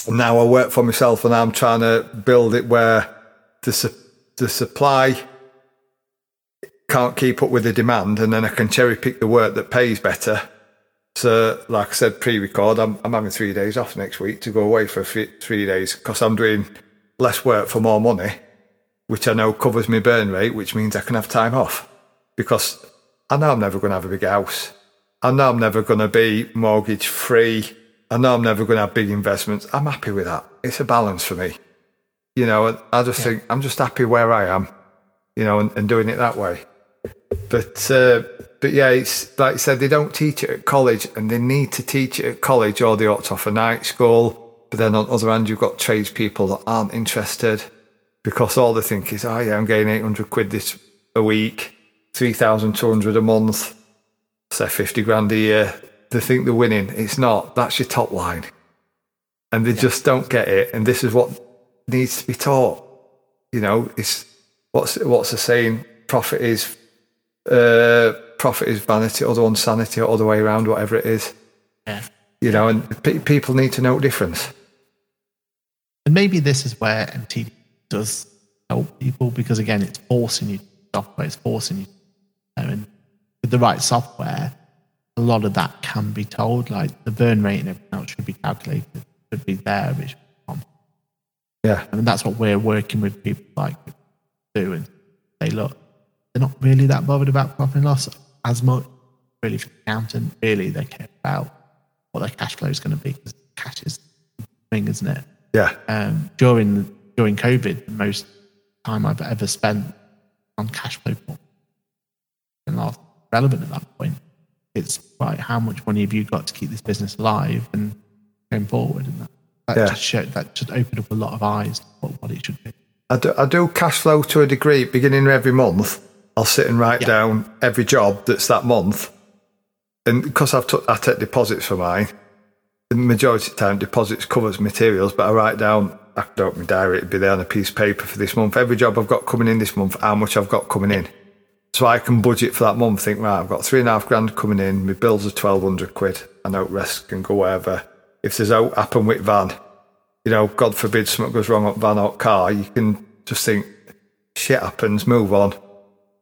Now I work for myself and I'm trying to build it where the, su- the supply can't keep up with the demand and then I can cherry pick the work that pays better. So, like I said pre record, I'm, I'm having three days off next week to go away for three, three days because I'm doing less work for more money, which I know covers my burn rate, which means I can have time off because I know I'm never going to have a big house. I know I'm never going to be mortgage free. I know I'm never going to have big investments. I'm happy with that. It's a balance for me. You know, I just think I'm just happy where I am, you know, and, and doing it that way. But uh, but yeah, it's like I said, they don't teach it at college, and they need to teach it at college, or they ought to offer night school, But then on the other hand, you've got tradespeople that aren't interested because all they think is, oh yeah, I'm getting 800 quid this a week, 3,200 a month, say 50 grand a year. They think they're winning. It's not. That's your top line. And they just don't get it. And this is what needs to be taught. You know, it's what's what's the saying? Profit is uh, profit is vanity, other one's sanity, or other way around, whatever it is. Yeah. You know, and pe people need to know the difference. And maybe this is where MTD does help people because again, it's forcing you to software, it's forcing you. And with the right software, a lot of that can be told. Like the burn rate and everything else should be calculated, should be there. Which, yeah, and that's what we're working with people like do and say, look, they're not really that bothered about profit and loss as much. Really, for the accountant, really, they care about what their cash flow is going to be because cash is the thing, isn't it? Yeah. Um, during during COVID, the most time I've ever spent on cash flow and relevant at that point. It's like how much money have you got to keep this business alive and going forward, and that, that Yeah. just showed, that just opened up a lot of eyes to what, what it should be. I do, I do cash flow to a degree. Beginning of every month, I'll sit and write Yeah. down every job that's that month, and because I've took I take deposits for mine, the majority of the time deposits covers materials, but I write down. I open my diary; it'd be there on a piece of paper for this month. Every job I've got coming in this month, how much I've got coming in, so I can budget for that month. Think right, I've got three and a half grand coming in. My bills are twelve hundred quid. I know rest can go wherever. If there's out happen with van, you know, God forbid something goes wrong on van or car, you can just think, shit happens, move on.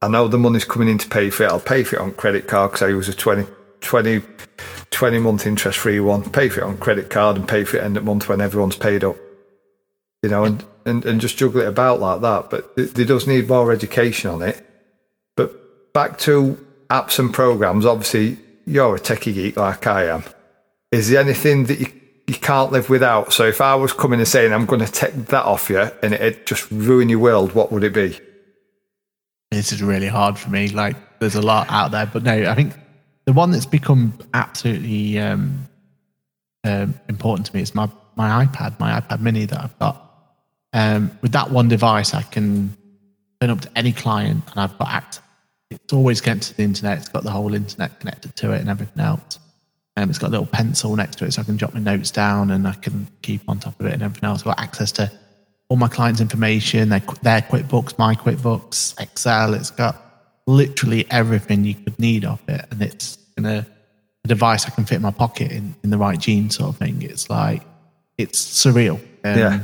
I know the money's coming in to pay for it. I'll pay for it on credit card because I use a 20, 20, 20 month interest free one. Pay for it on credit card and pay for it end of month when everyone's paid up. You know, and, and, and just juggle it about like that. But it, does need more education on it. Back to apps and programs, obviously, you're a techie geek like I am. Is there anything that you, you can't live without? So if I was coming and saying, I'm going to take that off you and it'd just ruin your world, what would it be? This is really hard for me. Like, there's a lot out there, but no, I think the one that's become absolutely um, um, important to me is my my iPad, my iPad Mini that I've got. Um, with that one device, I can turn up to any client, and I've got access. It's always connected to the internet. It's got the whole internet connected to it and everything else. Um, it's got a little pencil next to it, so I can jot my notes down and I can keep on top of it and everything else. I've got access to all my clients' information, their, their QuickBooks, my QuickBooks, Excel. It's got literally everything you could need of it, and it's in a, a device I can fit in my pocket in, in the right jeans, sort of thing. It's like it's surreal. Um, Yeah.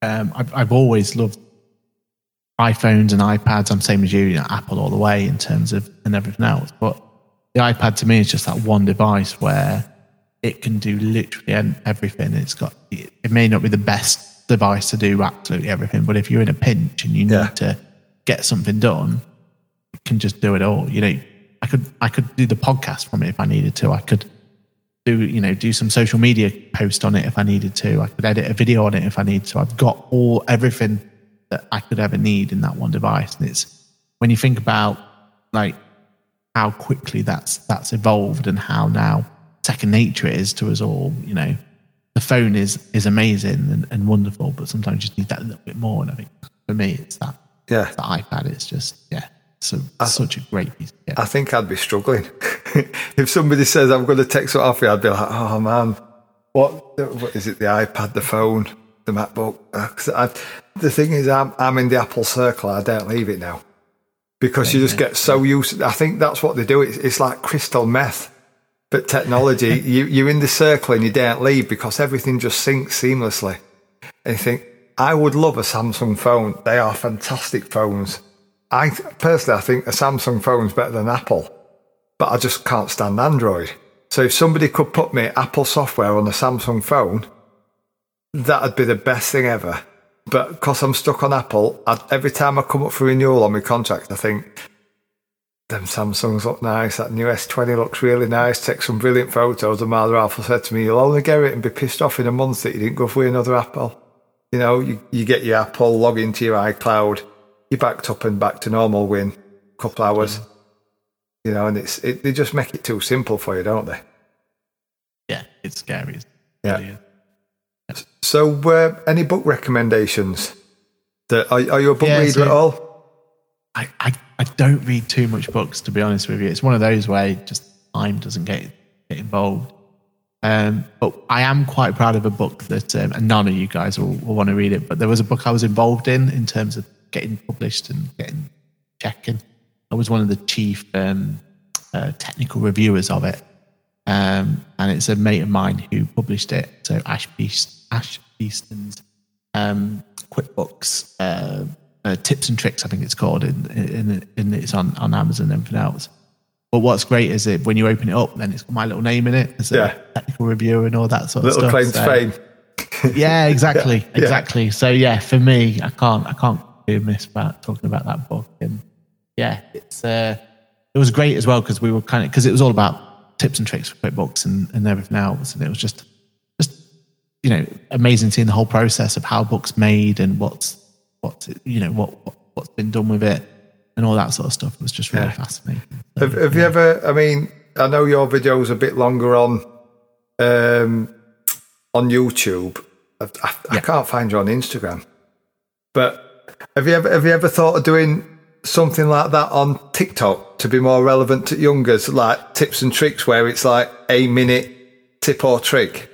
Um, I've, I've always loved iPhones and iPads. I'm same as you, you know, Apple all the way in terms of and everything else. But the iPad to me is just that one device where it can do literally everything. It's got it, may not be the best device to do absolutely everything, but if you're in a pinch and you need Yeah. to get something done, it can just do it all. You know, I could I could do the podcast from it if I needed to. I could do you know do some social media post on it if I needed to. I could edit a video on it if I need to. I've got all everything that I could ever need in that one device. And it's when you think about like how quickly that's that's evolved and how now second nature it is to us all. You know, the phone is is amazing and, and wonderful, but sometimes you just need that a little bit more. And I think for me, it's that Yeah. the iPad. It's just yeah, so such a great piece. Yeah. I think I'd be struggling. if somebody says I'm to take something off you, I'd be like, oh man, what, what is it? The iPad, the phone, the MacBook? Uh, I, the thing is, I'm, I'm in the Apple circle. I don't leave it now because you just get so used. I think that's what they do. It's, it's like crystal meth, but technology. you, you're in the circle and you don't leave because everything just syncs seamlessly. And you think, I would love a Samsung phone. They are fantastic phones. I personally, I think a Samsung phone's better than Apple, but I just can't stand Android. So if somebody could put me Apple software on a Samsung phone, that'd be the best thing ever. But because I'm stuck on Apple, I, every time I come up for renewal on my contract, I think, them Samsungs look nice. That new S20 looks really nice. Take some brilliant photos. And Mother Alpha said to me, You'll only get it and be pissed off in a month that you didn't go for another Apple. You know, you, you get your Apple, log into your iCloud, you're backed up and back to normal within a couple hours. You know, and it's it, they just make it too simple for you, don't they? yeah, it's scary. It's Yeah. is. So, uh, any book recommendations? That are, are you a book Yeah, reader so- at all? I, I, I don't read too much books, to be honest with you. It's one of those where just time doesn't get, get involved. Um, but I am quite proud of a book that, um, and none of you guys will, will want to read it, but there was a book I was involved in in terms of getting published and getting checking. I was one of the chief um, uh, technical reviewers of it. Um, and it's a mate of mine who published it. So Ash, Beast, Ash Beeston's um, QuickBooks uh, uh, tips and tricks, I think it's called, in, in, in it's on, on Amazon and everything else. But what's great is that when you open it up, then it's got my little name in it as a Yeah. technical reviewer and all that sort Little of stuff. claim to So- fame. yeah, exactly, Yeah. exactly. So yeah, for me, I can't, I can't do miss about talking about that book. And yeah, it's uh, it was great as well because we were kind of because it was all about tips and tricks for QuickBooks and, and everything else, and it was just just you know amazing seeing the whole process of how book's made and what's what's you know what, what what's been done with it and all that sort of stuff. It was just really Yeah. fascinating. Have, have you ever? I mean, I know your video's a bit longer on um, on YouTube. I, I, I can't find you on Instagram. But have you ever have you ever thought of doing something like that on TikTok to be more relevant to youngers, like tips and tricks, where it's like a minute tip or trick?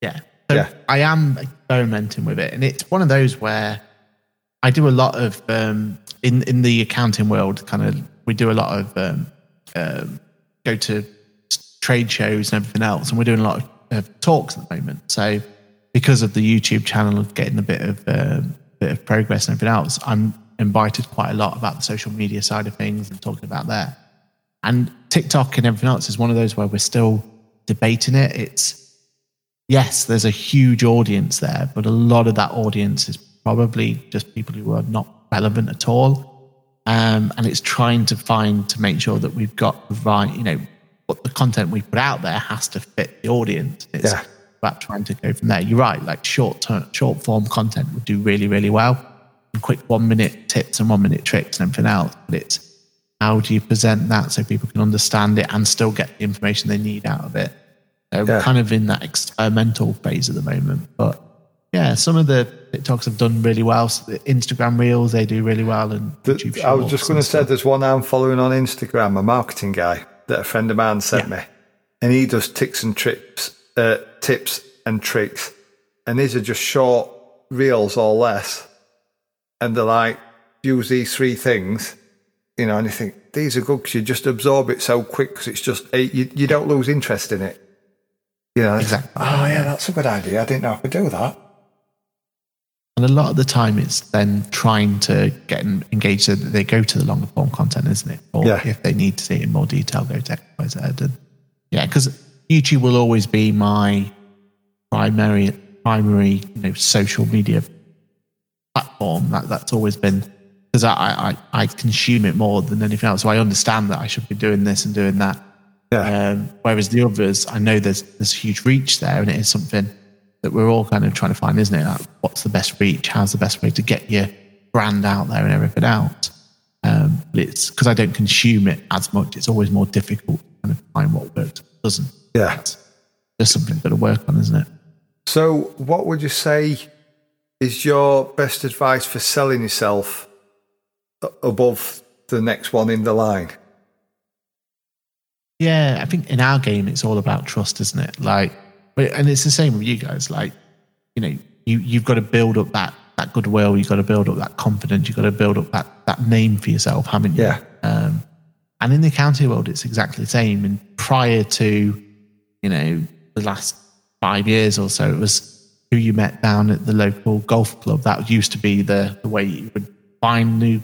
Yeah. So Yeah. I am experimenting with it. And it's one of those where I do a lot of, um, in, in the accounting world, kind of, we do a lot of, um, um, go to trade shows and everything else. And we're doing a lot of uh, talks at the moment. So because of the YouTube channel of getting a bit of, um, bit of progress and everything else, I'm invited quite a lot about the social media side of things and talking about that. And TikTok and everything else is one of those where we're still debating it. It's, yes, there's a huge audience there, but a lot of that audience is probably just people who are not relevant at all. Um, and it's trying to find to make sure that we've got the right, you know, what the content we put out there has to fit the audience. It's Yeah. about trying to go from there. You're right, like short term, short form content would do really, really well. Quick one minute tips and one minute tricks and everything else. But it's how do you present that so people can understand it and still get the information they need out of it? So Yeah. we're kind of in that experimental phase at the moment. But yeah, some of the TikToks have done really well. So the Instagram Reels, they do really well. And The- YouTube I was just going to say, there's one I'm following on Instagram, a marketing guy that a friend of mine sent me, and he does tips and trips, uh, tips and tricks, and these are just short reels or less, and they're like use these three things, you know, and you think these are good because you just absorb it so quick because it's just eh, you, you don't lose interest in it. You know, Exactly. Oh yeah, that's a good idea. I didn't know I could do that. And a lot of the time, it's then trying to get engaged so that they go to the longer form content, isn't it? Or Yeah. if they need to see it in more detail, go to X, Y, Z. And yeah, because YouTube will always be my primary, primary, you know, social media platform. That that's always been because I, I I consume it more than anything else. So I understand that I should be doing this and doing that. Yeah. Um, whereas the others, I know there's there's huge reach there, and it is something that we're all kind of trying to find, isn't it? Like, what's the best reach? How's the best way to get your brand out there and everything out? Um, but it's because I don't consume it as much. It's always more difficult to kind of find what works, doesn't. Yeah. There's something to work on, isn't it? So, what would you say is your best advice for selling yourself above the next one in the line? Yeah, I think in our game it's all about trust, isn't it? Like, and it's the same with you guys. Like, you know, you you've got to build up that that goodwill. You've got to build up that confidence. You've got to build up that that name for yourself, haven't you? Yeah. Um, and in the accounting world, it's exactly the same. And prior to, you know, the last five years or so, it was who you met down at the local golf club. That used to be the the way you would find new,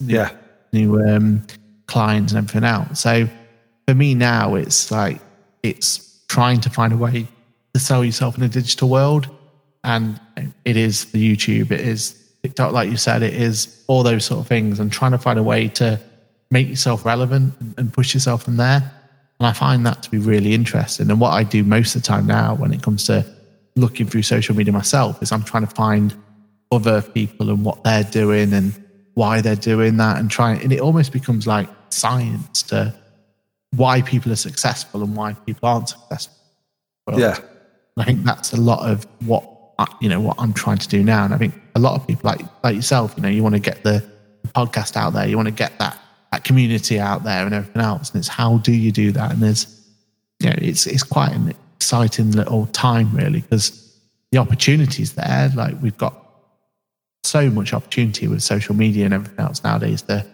new Yeah. new um, clients and everything else. So for me now, it's like it's trying to find a way to sell yourself in a digital world, and it is the YouTube, it is TikTok, like you said, it is all those sort of things, and trying to find a way to make yourself relevant and push yourself from there. And I find that to be really interesting. And what I do most of the time now, when it comes to looking through social media myself, is I'm trying to find other people and what they're doing and why they're doing that and trying and it almost becomes like science to why people are successful and why people aren't successful. Well, Yeah. I think that's a lot of what I- you know what I'm trying to do now. And I think a lot of people like like yourself, you know, you want to get the podcast out there, you want to get that that community out there and everything else. And it's how do you do that? And there's you know, it's it's quite an exciting little time really because the opportunities there. Like we've got so much opportunity with social media and everything else nowadays to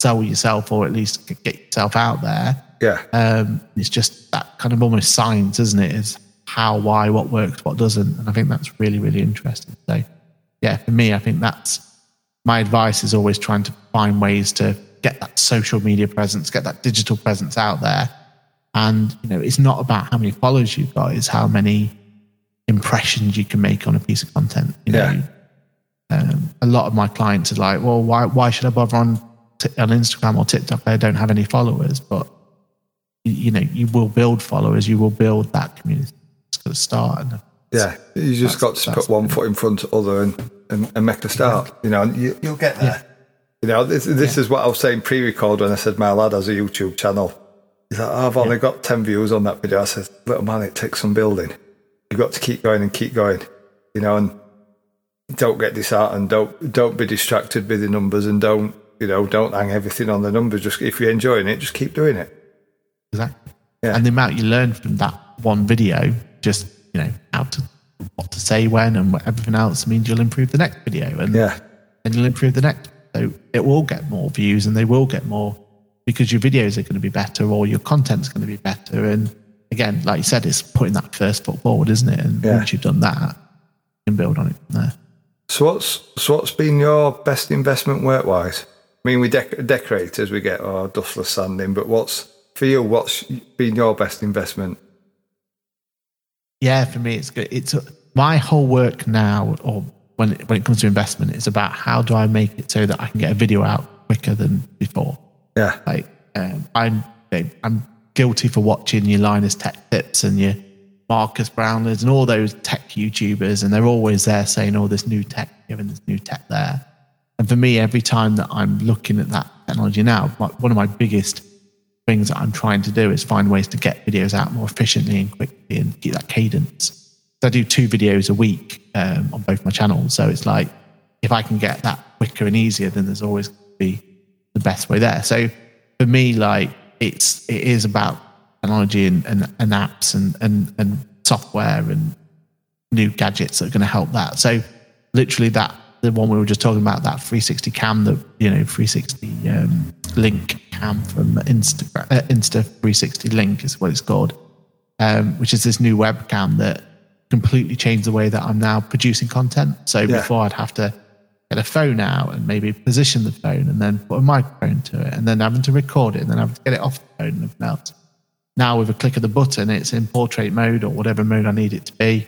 sell yourself or at least get yourself out there. Yeah. Um, it's just that kind of almost science, isn't it? Is how, why, what works, what doesn't, and I think that's really, really interesting. So, yeah, for me, I think that's my advice is always trying to find ways to get that social media presence, get that digital presence out there, and you know, it's not about how many followers you've got; it's how many impressions you can make on a piece of content. You know, Yeah. um, a lot of my clients are like, "Well, why why should I bother on t- on Instagram or TikTok? I don't have any followers." But you, you know, you will build followers. You will build that community. It's got to start. And Yeah, you just got to put one foot in front of the other and, and, and make a start. You know, and you, you'll get there. You know, this, this is what I was saying pre-record when I said my lad has a YouTube channel. He's like, oh, I've only got ten views on that video. I said, little man, it takes some building. You've got to keep going and keep going. You know, and don't get disheartened. Don't don't be distracted by the numbers, and don't you know don't hang everything on the numbers. Just if you're enjoying it, just keep doing it. Exactly. Yeah. And the amount you learn from that one video, just you know how to what to say when and everything else means you'll improve the next video and Yeah, and you'll improve the next. So it will get more views and they will get more because your videos are going to be better or your content's going to be better. And again, like you said, it's putting that first foot forward, isn't it? And Yeah. once you've done that, you can build on it from there. So what's so what's been your best investment work wise? I mean, we dec- decorators we get our dustless sanding, but what's for you? What's been your best investment? Yeah, for me, it's good. It's my whole work now, or when it, when it comes to investment, is about how do I make it so that I can get a video out quicker than before. Yeah, Like um, I'm, I'm guilty for watching your Linus Tech Tips and your Marques Brownlee's and all those tech YouTubers, and they're always there saying, "Oh, this new tech here and this new tech there." And for me, every time that I'm looking at that technology now, my- one of my biggest things that I'm trying to do is find ways to get videos out more efficiently and quickly and keep that cadence. So I do two videos a week um, on both my channels. So it's like if I can get that quicker and easier, then there's always going to be the best way there. So for me, like it's it is about technology and, and, and apps and, and and software and new gadgets that are going to help that. So literally that the one we were just talking about that 360 cam the you know 360 um, link cam from Instagram uh, Insta 360 link is what it's called, um, which is this new webcam that completely changed the way that I'm now producing content. So before I'd have to get a phone out and maybe position the phone and then put a microphone to it and then having to record it and then having to get it off the phone and everything else. Now with a click of the button, it's in portrait mode or whatever mode I need it to be,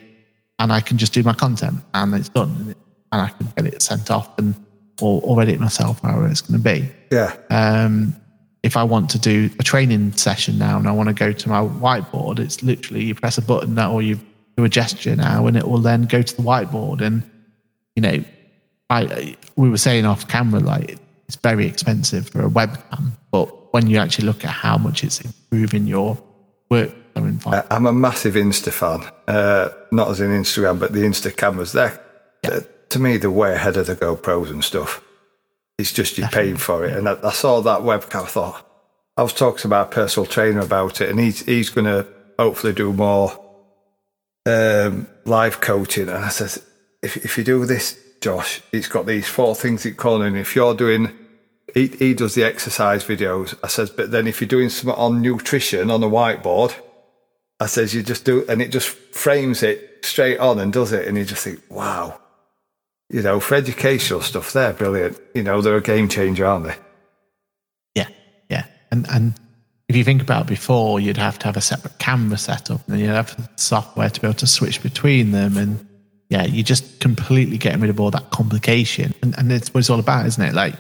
and I can just do my content and it's done, and, I can get it sent off and or, or edit myself however it's going to be. yeah, Um, if I want to do a training session now and I want to go to my whiteboard, it's literally you press a button now or you do a gesture now and it will then go to the whiteboard. And, you know, I, we were saying off camera, like it's very expensive for a webcam, but when you actually look at how much it's improving your work environment, I'm a massive Insta fan. Uh, not as in Instagram, but the Insta cameras. They're, they're- to me, they're way ahead of the GoPros and stuff. It's just you're paying for it. And I, I saw that webcam. I thought I was talking to my personal trainer about it, and he's he's going to hopefully do more um, live coaching. And I said, if if you do this, Josh, it's got these four things it can. And if you're doing, he, he does the exercise videos. I says, but then if you're doing something on nutrition on a whiteboard, I says you just do, and it just frames it straight on and does it, and you just think, wow, you know, for educational stuff, they're brilliant. You know, they're a game changer, aren't they? Yeah, yeah. And and if you think about before, you'd have to have a separate camera set up and you'd have software to be able to switch between them. And yeah, you're just completely getting rid of all that complication. And and it's what it's all about, isn't it? Like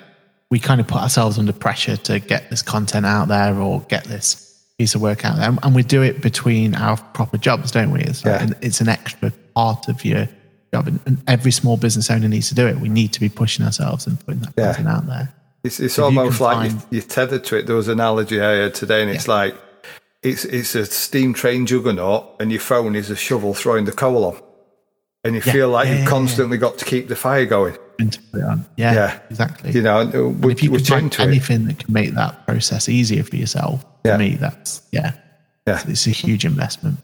we kind of put ourselves under pressure to get this content out there or get this piece of work out there, and, and we do it between our proper jobs, don't we? It's like, Yeah. it's an extra part of your job, and, and every small business owner needs to do it. We need to be pushing ourselves and putting that Yeah. content out there. It's, it's almost can like find- you, you're tethered to it. There was an analogy I heard today, and it's like it's it's a steam train juggernaut, and your phone is a shovel throwing the coal on. And you Yeah, feel like yeah, you've constantly got to keep the fire going. And to put it on. Yeah, Yeah. exactly. You know, and we, if you we're can find it. anything that can make that process easier for yourself, Yeah. for me, that's yeah, Yeah. it's a huge investment.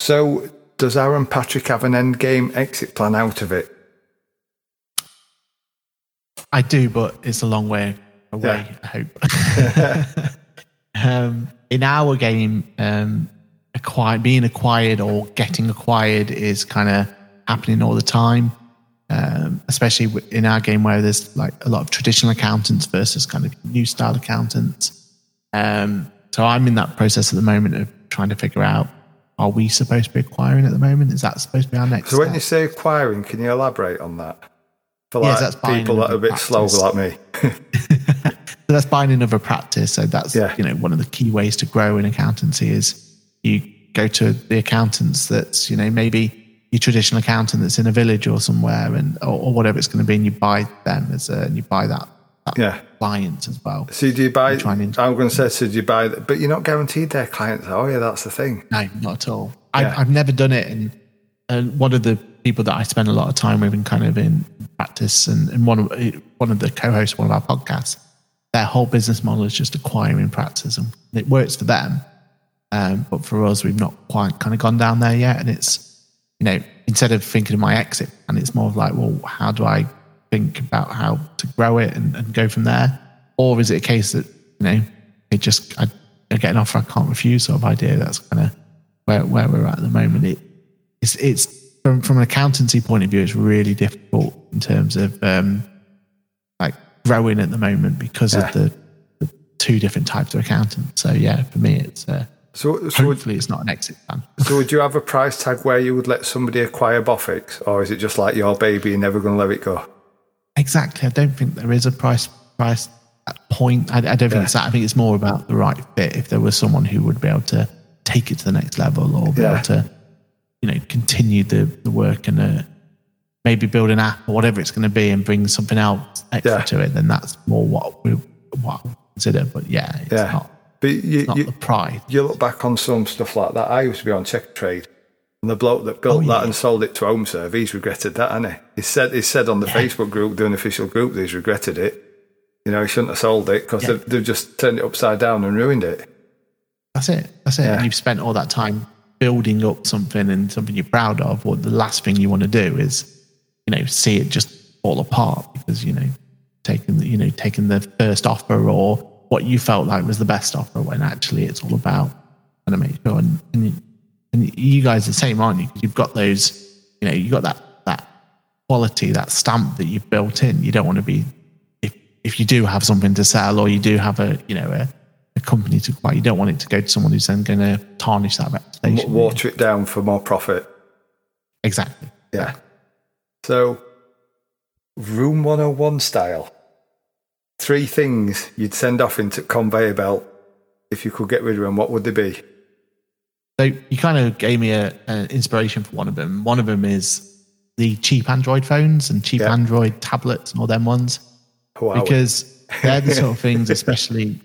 So, does Aaron Patrick have an end game exit plan out of it? I do, but it's a long way away. I hope. um, in our game, um, acquired, being acquired or getting acquired is kind of happening all the time. Um, especially in our game where there's like a lot of traditional accountants versus kind of new style accountants. Um, so I'm in that process at the moment of trying to figure out: Are we supposed to be acquiring at the moment? Is that supposed to be our next? So, when step? you say acquiring, can you elaborate on that? For like that's people that are a bit slow like me. So that's buying another practice. So that's Yeah. you know one of the key ways to grow in accountancy is you go to the accountants that's you know maybe your traditional accountant that's in a village or somewhere and or, or whatever it's going to be, and you buy them as a, and you buy that, that Yeah. client as well. So, do you buy? I'm going to say, so do you buy? But you're not guaranteed their clients. Oh, yeah, that's the thing. No, not at all. Yeah. I've, I've never done it, and and one of the people that I spend a lot of time with, and kind of in practice, and, and one of one of the co-hosts, of one of our podcasts, their whole business model is just acquiring practices, and it works for them. Um, but for us, we've not quite kind of gone down there yet, and it's you know instead of thinking of my exit, and it's more of like, well, how do I think about how to grow it and, and go from there, or is it a case that you know it just I, I get an offer I can't refuse sort of idea? That's kind of where, where we're at at the moment. It, it's, it's from, from an accountancy point of view, it's really difficult in terms of um, like growing at the moment because Yeah. of the, the two different types of accountants. So yeah, for me, it's uh, So, so, hopefully it's not an exit plan. so would you have a price tag where you would let somebody acquire Boffix, or is it just like your baby, you're never going to let it go? Exactly. I don't think there is a price price point. I, I don't think Yeah. it's that. I think it's more about the right fit. If there was someone who would be able to take it to the next level or be Yeah. able to, you know, continue the, the work and uh, maybe build an app or whatever it's going to be and bring something else extra Yeah. to it, then that's more what we what I consider. But yeah, it's not, But you, not you, the price. you look back on some stuff like that. I used to be on Checkatrade, and the bloke that built Oh, that yeah. and sold it to HomeServe, he's regretted that, hasn't he? He said he said on the Facebook group, the unofficial group, that he's regretted it. You know, he shouldn't have sold it because Yeah. they've, they've just turned it upside down and ruined it. That's it. That's it. Yeah. And you've spent all that time building up something and something you're proud of. What the last thing you want to do is, you know, see it just fall apart because you know, taking you know taking the first offer or what you felt like was the best offer when actually it's all about trying to make sure. And and you, and you guys are the same, aren't you? 'Cause you've got those, you know, you've got that that quality, that stamp that you've built in. You don't want to be if if you do have something to sell or you do have a you know a, a company to buy, you don't want it to go to someone who's then going to tarnish that reputation. Water it down for more profit. Exactly. Yeah. So, Room 101 style. Three things you'd send off into conveyor belt if you could get rid of them. What would they be? So you kind of gave me a, an inspiration for one of them. One of them is the cheap Android phones and cheap Yeah. Android tablets and all them ones. Oh, Huawei. because they're the sort of things, especially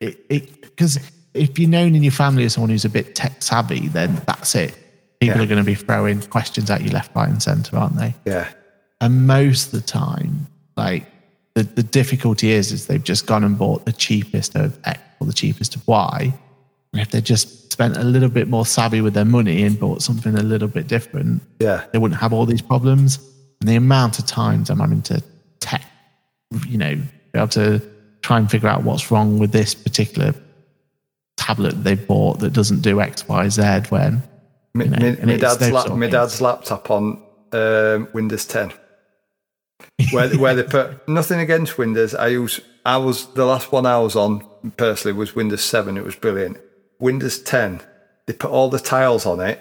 it because if you're known in your family as someone who's a bit tech savvy, then that's it. People Yeah. are going to be throwing questions at you left, right, and centre, aren't they? yeah. And most of the time, like the, the difficulty is, is they've just gone and bought the cheapest of X or the cheapest of Y. And if they just spent a little bit more savvy with their money and bought something a little bit different, Yeah. they wouldn't have all these problems. And the amount of times I'm having to tech, you know, be able to try and figure out what's wrong with this particular tablet that they bought that doesn't do X, Y, Z when My, You know, my, my it's dad's, my dad's laptop on um, Windows 10. Where, where they put nothing against Windows. I use I was the last one I was on personally was Windows 7. It was brilliant. Windows 10, they put all the tiles on it,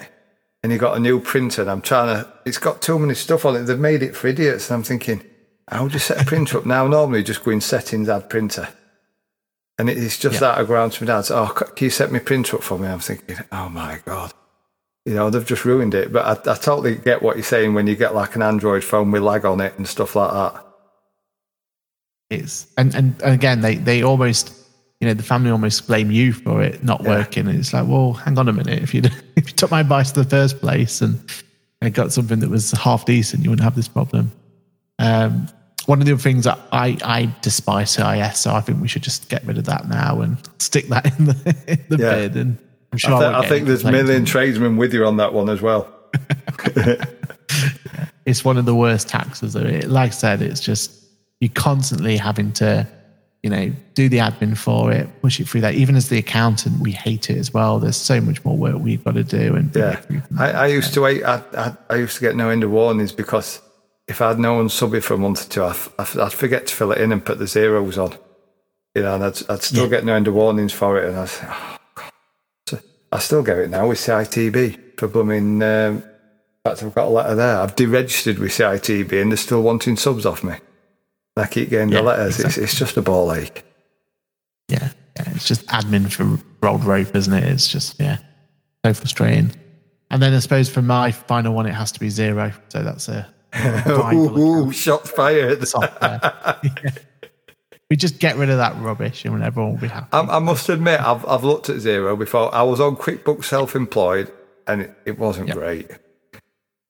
and you got a new printer. And I'm trying to. It's got too many stuff on it. They've made it for idiots. And I'm thinking, how do you set a printer up now? Normally, just go in settings, add printer. And it's just that I go around to my dad. So, oh, can you set my printer up for me? I'm thinking, oh my god, you know they've just ruined it. But I, I totally get what you're saying when you get like an Android phone with lag on it and stuff like that. it's and, and again they they almost you know the family almost blame you for it not Yeah. working and it's like well hang on a minute if you if you took my advice in the first place and and got something that was half decent, you wouldn't have this problem. Um, one of the other things that I, I despise CIS, so I think we should just get rid of that now and stick that in the, in the Yeah. bid. And sure I, I, th- I think there's a million tradesmen with you on that one as well. It's one of the worst taxes. Of it. Like I said, it's just you're constantly having to, you know, do the admin for it, push it through that. Even as the accountant, we hate it as well. There's so much more work we've got to do. And Yeah, it through from I, I used to wait. I, I, I used to get no end of warnings because if I had no one sub it for a month or two, I'd, I'd I'd forget to fill it in and put the zeros on. You know, and I'd, I'd still Yeah. get no end of warnings for it, and I say, oh, I still get it now with CITB for blooming. Um, in fact, I've got a letter there. I've deregistered with CITB, and they're still wanting subs off me. And I keep getting Yeah, the letters. exactly. It's, it's just a ball ache. yeah, yeah, it's just admin for rolled rope, isn't it? It's just yeah, so frustrating. And then I suppose for my final one, it has to be Xero. So that's a Ooh, shots fired. software. Yeah. We just get rid of that rubbish, and everyone will be happy. I, I must admit, I've, I've looked at Xero before. I was on QuickBooks Self Employed and it, it wasn't Yep. great.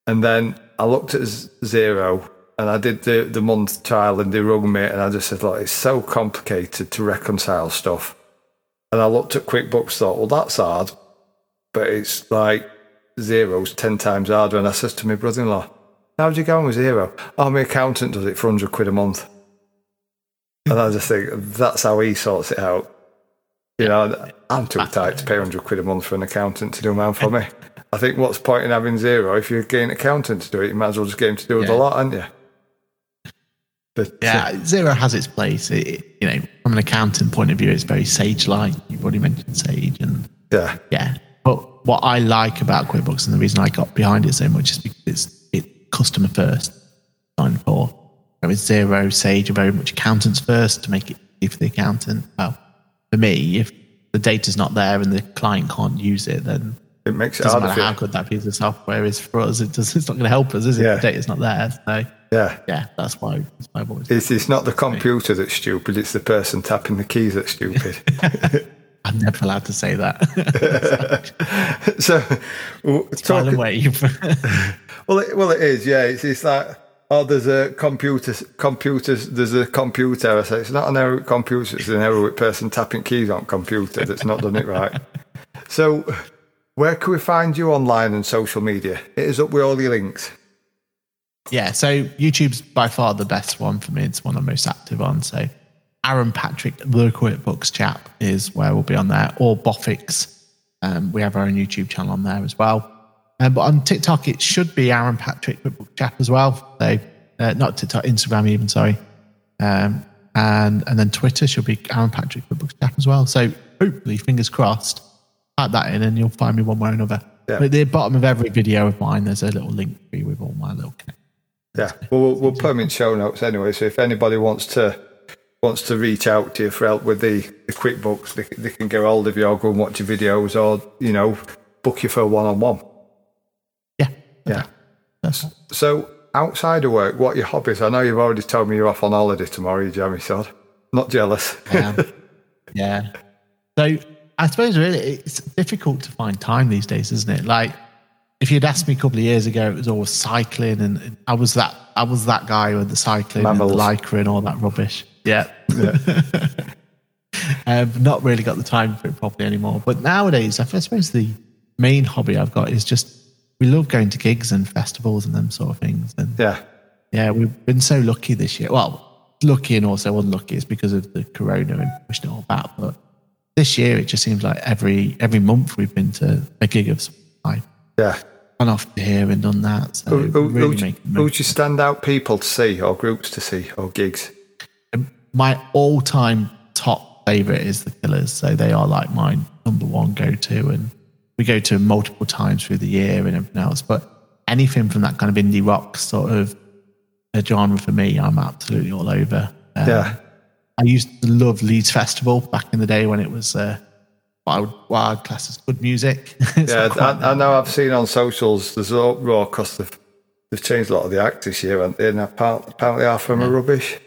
And then I looked at Xero and I did the, the month trial and they rung me and I just said, look, it's so complicated to reconcile stuff. And I looked at QuickBooks, thought, well, that's hard, but it's like Xero's 10 times harder. And I says to my brother in law, how'd you go on with Xero? Oh, my accountant does it for 100 quid a month. And I just think that's how he sorts it out. You know, I'm too tight to pay 100 quid a month for an accountant to do mine for me. I think what's the point in having Xero? If you're getting an accountant to do it, you might as well just get him to do it a lot, aren't you? But uh, Yeah, Xero has its place. It, you know, from an accountant point of view, it's very sage-like. You've already mentioned sage, and yeah, yeah. But what I like about QuickBooks and the reason I got behind it so much is because it's it customer first, designed for. Whereas Xero, sage are very much accountants first to make it easy for the accountant. Well, for me, if the data's not there and the client can't use it, then it makes it doesn't matter how good that piece of software is for us. It does, it's not going to help us, is it? Yeah. The data's not there. So Yeah. yeah, that's why, that's why I've It's, it's not the computer that's stupid, it's the person tapping the keys that's stupid. I'm never allowed to say that. so, File talking- away. Well, it, well, it is. Yeah, it's, it's like oh, there's a computer. Computers. There's a computer. I say it's not an error with computer. It's an error with person tapping keys on computer that's not done it right. So, where can we find you online and social media? It is up with all your links. yeah, so YouTube's by far the best one for me. It's one I'm most active on. So Aaron Patrick, the QuickBooks chap, is where we'll be on there, or Boffix. Um, we have our own YouTube channel on there as well. Um, but on TikTok, it should be Aaron Patrick QuickBooks chap as well. So uh, not TikTok, Instagram even. Sorry. Um, and and then Twitter should be Aaron Patrick QuickBooks chap as well. So hopefully, fingers crossed, type that in and you'll find me one way or another. Yeah. But at the bottom of every video of mine, there's a little link for you with all my little connections. Yeah, well, we'll, we'll put them in show notes anyway. So if anybody wants to wants to reach out to you for help with the, the QuickBooks, they, they can get hold of you or go and watch your videos or you know book you for a one on one. Yeah. Yeah. That's, So outside of work, what are your hobbies? I know you've already told me you're off on holiday tomorrow, jammy sod. Not jealous. um, yeah. So I suppose really it's difficult to find time these days, isn't it? Like if you'd asked me a couple of years ago, it was always cycling, and I was that I was that guy with the cycling and the Mammals. lycra and all that rubbish. Yeah. I've not really got the time for it properly anymore. But nowadays, I suppose the main hobby I've got is just we love going to gigs and festivals and them sort of things. And yeah. yeah, we've been so lucky this year. Well, lucky and also unlucky is because of the corona and pushing it all back. But this year, it just seems like every every month we've been to a gig of some type. Yeah. Gone off to here and done that. So Who, who, really who'd, making who'd you stand out people to see or groups to see or gigs? Um, my all time top favorite is the Killers. So they are like my number one go to, and we go to multiple times through the year and everything else. But anything from that kind of indie rock sort of a genre for me, I'm absolutely all over. Um, Yeah. I used to love Leeds Festival back in the day when it was uh, what I would, class as good music. Yeah, I, I know I've seen on socials there's a uproar because they've, they've changed a lot of the acts this year and, and apparently, apparently half of them are rubbish.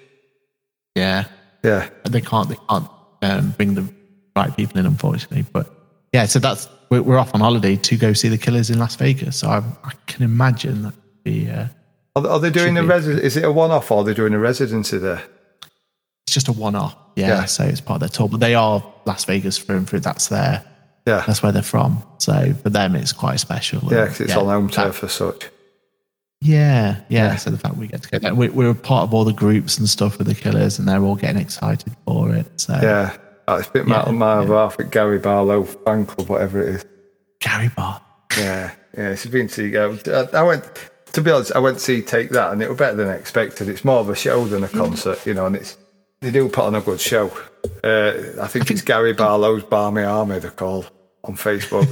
yeah, Yeah. they can't they can't um, bring the right people in, unfortunately. But yeah, so that's we're, we're off on holiday to go see the Killers in Las Vegas. So I, I can imagine that would be. Uh, Are, they- are they doing a be. resi- Is it a one-off or are they doing a residency there? it's just a one-off. Yeah, Yeah. So it's part of their tour, but they are Las Vegas through and through. That's their. Yeah, That's where they're from. So for them, it's quite special. yeah, because it's on home turf as such. Yeah, yeah, Yeah. So the fact we get to go there, we, we're part of all the groups and stuff with the Killers, and they're all getting excited for it. So Yeah, it's a bit my, Yeah, my yeah. half at Gary Barlow fan club, whatever it is. Gary Bar. Yeah, yeah, it's been to. I, I went to be honest. I went to see Take That, and it was better than expected. It's more of a show than a concert, you know, and it's they do put on a good show. Uh, I think it's Gary Barlow's Barmy Army they're called on Facebook,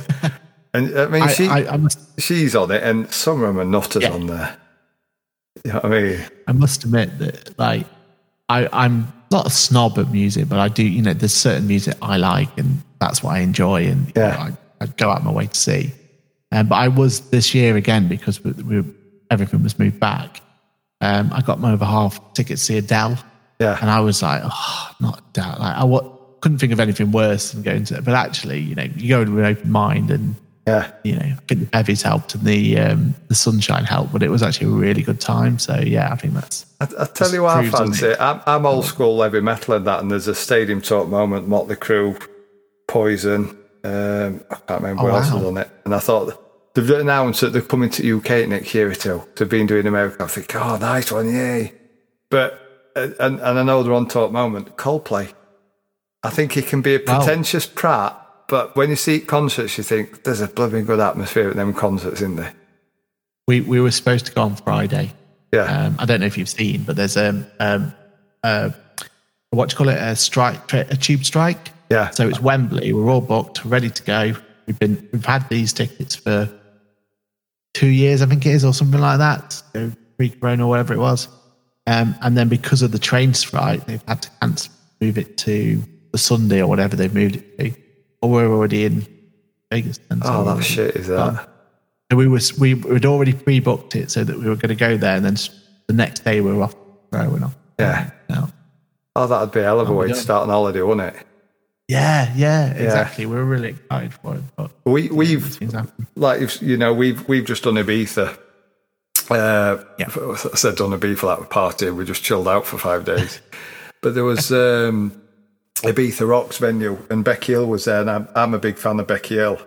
and I mean I, she I, I must, she's on it, and some of them are nutters Yeah. on there. You know what I mean? I must admit that, like, I, I'm not a snob of music, but I do, you know, there's certain music I like, and that's what I enjoy, and you Yeah. know, I, I go out my way to see. Um, but I was this year again because we, we, everything was moved back. Um, I got my over half tickets to see Adele. Yeah. And I was like, oh, not Adele. Like, I wa- couldn't think of anything worse than going to it. But actually, you know, you go with an open mind and, Yeah, you know, I think the bevies helped and the um, the sunshine helped, but it was actually a really good time. So, yeah, I think that's. I, I tell you what I fancy. I'm, I'm old school heavy metal and that, and there's a stadium talk moment. Motley Crue, Poison. Um, I can't remember Oh, what else wow. was on it. And I thought they've announced that they're coming to UK next year or two. They've been doing America. I think, oh, nice one, yay! But uh, and and I know they're on talk moment. Coldplay. I think he can be a Wow. pretentious prat, but when you see concerts, you think there's a bloody good atmosphere at them concerts, isn't there? We, we were supposed to go on Friday. Yeah, Um, I don't know if you've seen, but there's um, um, uh, what do you call it? A strike, a tube strike. yeah. So it's Wembley. We're all booked, ready to go. We've been we've had these tickets for two years, I think it is, or something like that. So pre-corona, or whatever it was. Um, and then because of the train strike, they've had to cancel, move it to the Sunday or whatever they've moved it to. Or we're already in Vegas. And so oh, that shit is that. so we was we had already pre-booked it so that we were going to go there, and then the next day we were off. Right, we're off. Yeah. No. Oh, that'd be a hell of a way to start an holiday, wouldn't it? Yeah, yeah, exactly. We're really excited for it, but We we've these things happen. like you know we've we've just done Ibiza. Uh, Yeah. I said done Ibiza a party. We just chilled out for five days. but there was um, Ibiza Rocks venue, and Becky Hill was there, and I'm, I'm a big fan of Becky Hill.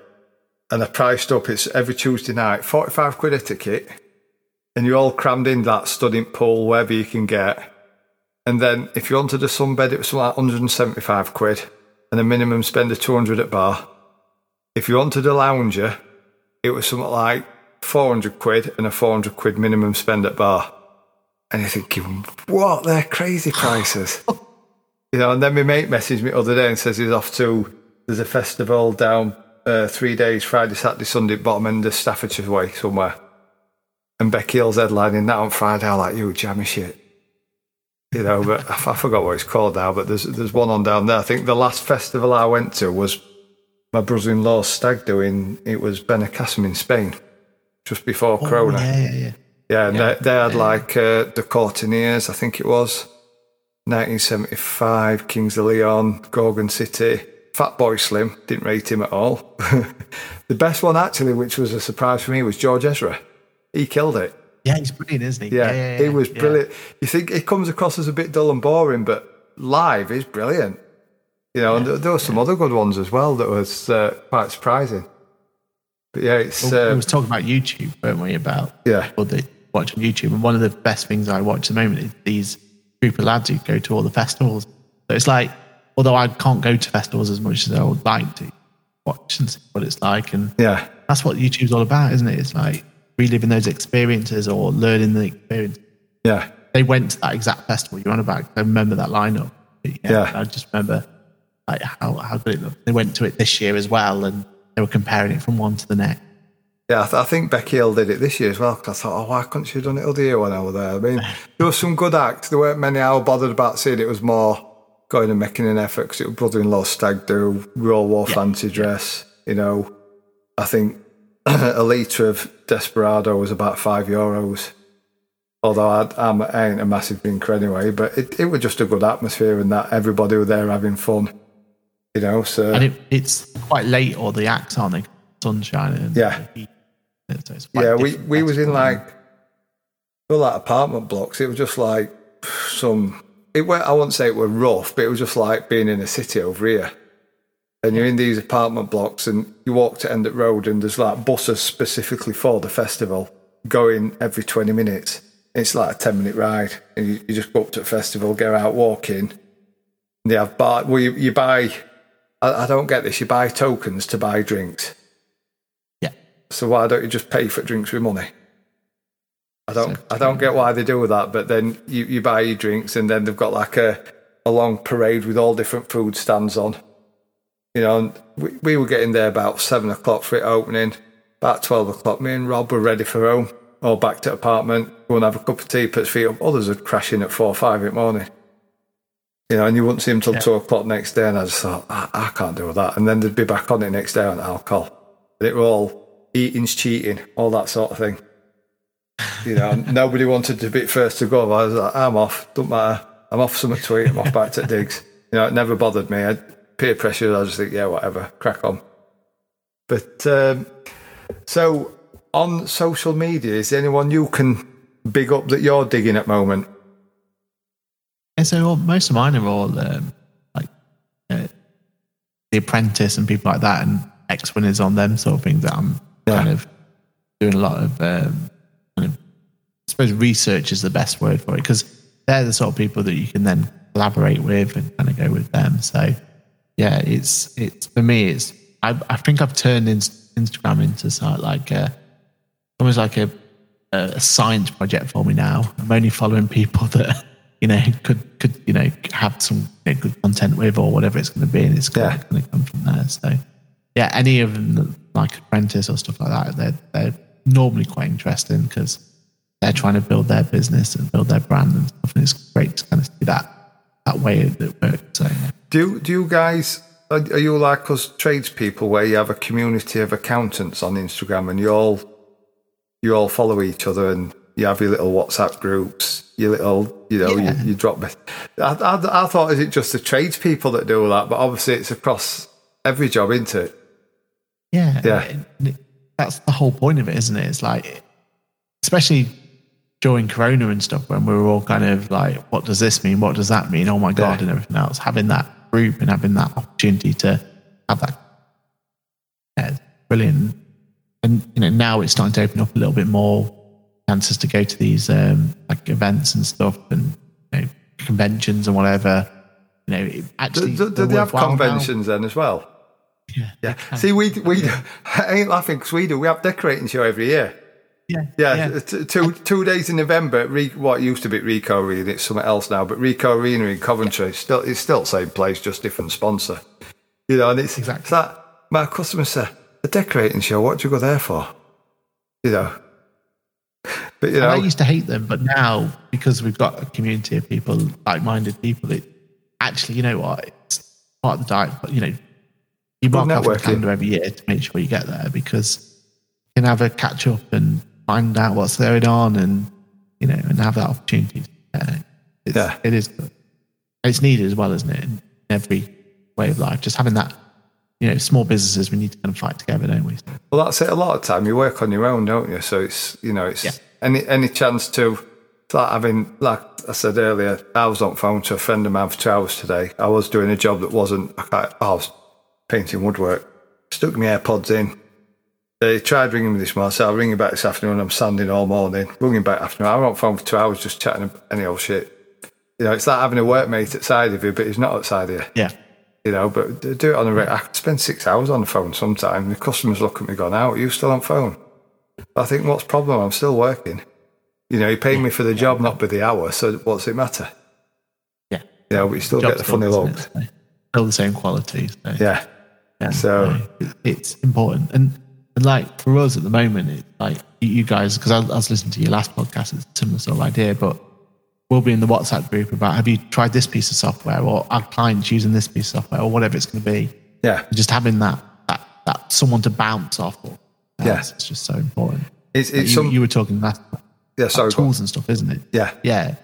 And I priced up. It's every Tuesday night, forty five quid a ticket, and you're all crammed in that studding pool wherever you can get. And then if you wanted a sunbed, it was like 175 quid, and a minimum spend of 200 at bar. If you wanted a lounger, it was something like 400 quid and a 400 quid minimum spend at bar. And you're thinking, what? They're crazy prices. you know, and then my mate messaged me the other day and says he's off to, there's a festival down uh, three days, Friday, Saturday, Sunday, bottom end of Staffordshire way somewhere. And Becky Hill's headlining that on Friday. I'm like, you jammy shit. You know, but I, f- I forgot what it's called now, but there's there's one on down there. I think the last festival I went to was my brother-in-law's stag doing. It was Benicassim in Spain, just before Oh, Corona. yeah, yeah, yeah. Yeah, and they, they had like uh, the Courteeners, I think it was, 1975, Kings of Leon, Gorgon City, Fatboy Slim, didn't rate him at all. the best one actually, which was a surprise for me, was George Ezra. He killed it. Yeah, he's brilliant, isn't he? Yeah, he was yeah. brilliant. You think it comes across as a bit dull and boring, but live is brilliant. You know, and there, were some other good ones as well that was uh, quite surprising. But yeah, it's we uh, was talking about YouTube, weren't we? About yeah, or the watch on YouTube, and one of the best things I watch at the moment is these group of lads who go to all the festivals. So it's like, although I can't go to festivals as much as I would like to, watch and see what it's like, and yeah, that's what YouTube's all about, isn't it? It's like reliving those experiences or learning the experience. yeah, They went to that exact festival you're on about. I remember that lineup. Yeah, Yeah. I just remember like how, how good it looked. They went to it this year as well, and they were comparing it from one to the next. Yeah. I, th- I think Becky Hill did it this year as well. Because I thought, oh, why couldn't she have done it other year when I was there? I mean, there were some good acts. There weren't many I was bothered about seeing. It was more going and making an effort because it was brother-in-law stag do. We all wore fancy dress. You know, I think a litre of Desperado was about five euros. Although I'd, I'm, I ain't a massive drinker anyway, but it, it was just a good atmosphere and that everybody were there having fun. You know, so And it, it's quite late, or the acts aren't they? sunshine. And Yeah. heat. So Yeah, we, we was in like well like apartment blocks. It was just like some it were I wouldn't say it were rough, but it was just like being in a city over here. And you're in these apartment blocks and you walk to End Endett Road and there's like buses specifically for the festival going every twenty minutes. It's like a ten minute ride. And you, you just go up to the festival, get out walking. And they have bar well you, you buy I, I don't get this, you buy tokens to buy drinks. Yeah. So why don't you just pay for drinks with money? I don't I don't get why they do that, but then you, you buy your drinks and then they've got like a, a long parade with all different food stands on. You know, and we, we were getting there about seven o'clock for it opening. About twelve o'clock, me and Rob were ready for home. All back to apartment, go and have a cup of tea, put his feet up. Others would crash in at four or five in the morning. You know, and you wouldn't see them till two o'clock next day. And I just thought, I, I can't do that. And then they'd be back on it next day on alcohol. And it were all eating's cheating, all that sort of thing. You know, nobody wanted to be first to go. I was like, I'm off. Don't matter. I'm off something to eat. I'm off back to digs. You know, it never bothered me. I, peer pressure. I just think, yeah, whatever, crack on. But um, so on social media, is there anyone you can big up that you're digging at moment? And so all, most of mine are all um, like uh, The Apprentice and people like that, and X winners on them sort of things that I'm kind of doing a lot of. Um, kind of I suppose research is the best word for it because they're the sort of people that you can then collaborate with and kind of go with them. So yeah, it's it's for me. It's I, I think I've turned in, Instagram into sort like a almost like a a science project for me now. I'm only following people that you know could could you know have some you know, good content with or whatever it's going to be, and it's going Yeah. to come from there. So yeah, any of them like Apprentice or stuff like that, they're they're normally quite interesting because they're trying to build their business and build their brand and stuff, and it's great to kind of see that that way that works. So yeah. Do do you guys are, are you like us tradespeople where you have a community of accountants on Instagram and you all you all follow each other and you have your little WhatsApp groups, your little you know Yeah. you, you drop. me- I, I, I thought is it just the tradespeople that do that, but obviously it's across every job, isn't it? Yeah, Yeah. that's the whole point of it, isn't it? It's like, especially during Corona and stuff, when we were all kind of like, "What does this mean? What does that mean? Oh my god!" Yeah. and everything else. Having that group and having that opportunity to have that, yeah, brilliant. And you know, now it's starting to open up a little bit more chances to go to these um, like events and stuff and you know, conventions and whatever. You know, it Do, do, do they're have worthwhile now. conventions then as well? Yeah, Yeah. See, we we I ain't laughing because we do. We have decorating show every year. yeah, Yeah, t- two two days in November. Re- what used to be Ricoh Arena, it's something else now. But Ricoh Arena in Coventry, still it's still the same place, just different sponsor. You know, and it's Exactly. it's like my customers say, a decorating show. What do you go there for? You know, but you And I used to hate them, but now because we've got a community of people, like-minded people, it actually, you know what, it's part of the diet. But you know, you mark off the calendar every year to make sure you get there because you can have a catch up and find out what's going on, and you know, and have that opportunity. Uh, it's, Yeah. it is. good. It's needed as well, isn't it? In every way of life, just having that. You know, small businesses, we need to kind of fight together, don't we? well, that's it. A lot of time you work on your own, don't you? So it's you know, it's Yeah. any any chance to. It's like having, like I said earlier, I was on phone to a friend of mine for two hours today. I was doing a job that wasn't. I, I was painting woodwork. Stuck my AirPods in. They tried ringing me this morning. Said, I'll ring you back this afternoon. I'm standing all morning. Him back afternoon. I'm on phone for two hours just chatting any old shit. You know, it's like having a workmate outside of you, but he's not outside of you. Yeah, You know, but do it on a reg- I could spend six hours on the phone sometimes. The customers look at me going, out, are you still on phone? I think, what's the problem? I'm still working. You know, you pay me for the job, not by the hour. So what's it matter? yeah. You know, but you still get the funny looks. So, Still the same quality. So. Yeah. Yeah, So- it's important, and and like for us at the moment, it's like you- guys, because I, I was listening to your last podcast, it's a similar sort of idea, but we'll be in the WhatsApp group about have you tried this piece of software, or our clients using this piece of software, or whatever it's going to be. Yeah. Just having that that that someone to bounce off. Of, Yeah. it's just so important. It's, Like it's you, some, you were talking last yeah, sorry. about tools and stuff, isn't it? Yeah. Yeah.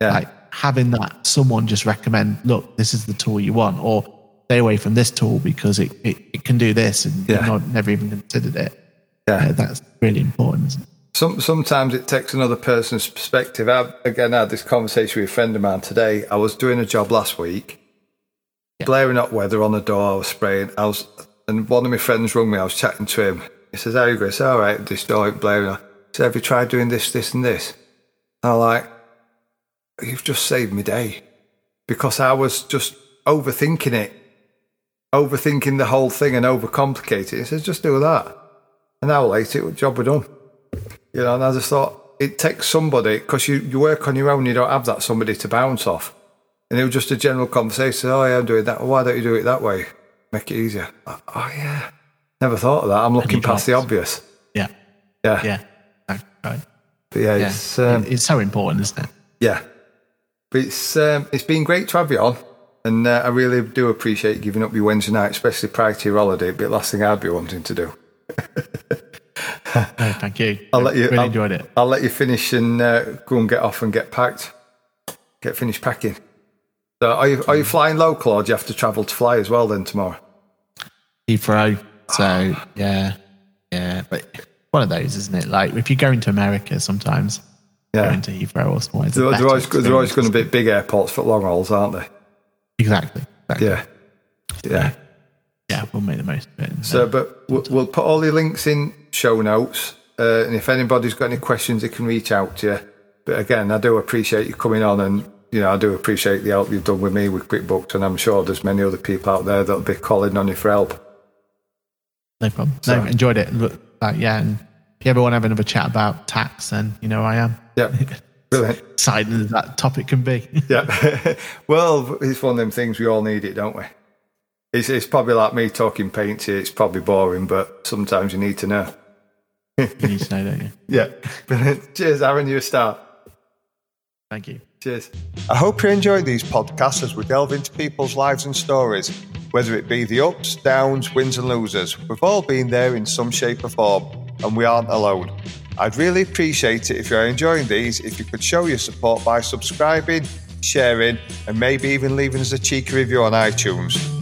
Yeah. Like having that someone just recommend, look, this is the tool you want, or stay away from this tool because it, it, it can do this and Yeah. not, never even considered it. Yeah. Uh, that's really important, isn't it? Some, sometimes it takes another person's perspective. I've, again, I had this conversation with a friend of mine today. I was doing a job last week, Yeah. blaring up weather on the door. I was spraying. I was, and one of my friends rung me. I was chatting to him. He says, "How you going?" I said, "All right, this door ain't blaring." Said, "Have you tried doing this, this, and this?" I'm like, "You've just saved me day," because I was just overthinking it, overthinking the whole thing and overcomplicating. it. He says, "Just do that." An hour later, it job were done. You know, and I just thought it takes somebody because you, you work on your own, you don't have that somebody to bounce off. And it was just a general conversation. Oh, yeah, I'm doing that. Well, why don't you do it that way? Make it easier. Oh, oh, yeah. Never thought of that. I'm looking past the obvious. Yeah. Yeah. Yeah. Right. But yeah, Yeah. it's, um, it's so important, isn't it? yeah. But it's, um, it's been great to have you on. And uh, I really do appreciate you giving up your Wednesday night, especially prior to your holiday. It'd be the last thing I'd be wanting to do. No, thank you. I'll let you. Really I'll, enjoyed it. I'll let you finish and uh, go and get off and get packed. Get finished packing. So are you are you flying local or do you have to travel to fly as well then tomorrow? Heathrow. So yeah, yeah. But one of those, isn't it? Like if you're going to America, sometimes Yeah. going to Heathrow or somewhere. They're, they're always they're always going to be big airports for long hauls, aren't they? Exactly. exactly. Yeah. Yeah. yeah. We'll make the most of it. So, but we'll, we'll put all the links in show notes, uh, and if anybody's got any questions, they can reach out to you. But again, I do appreciate you coming on, and you know, I do appreciate the help you've done with me with QuickBooks, and I'm sure there's many other people out there that'll be calling on you for help. no problem. so- no, enjoyed it. Look, like, yeah, and if you ever want to have another chat about tax, then you know I am. Yeah, brilliant. Exciting as that topic can be. Yeah. well, it's one of them things we all need it, don't we? It's, it's probably like me talking paint here. It's probably boring, but sometimes you need to know. you need to know, don't you? Yeah. Brilliant. Cheers, Aaron. You're a star. Thank you. Cheers. I hope you enjoyed these podcasts as we delve into people's lives and stories, whether it be the ups, downs, wins, and losers. We've all been there in some shape or form, and we aren't alone. I'd really appreciate it if you're enjoying these, if you could show your support by subscribing, sharing, and maybe even leaving us a cheeky review on iTunes.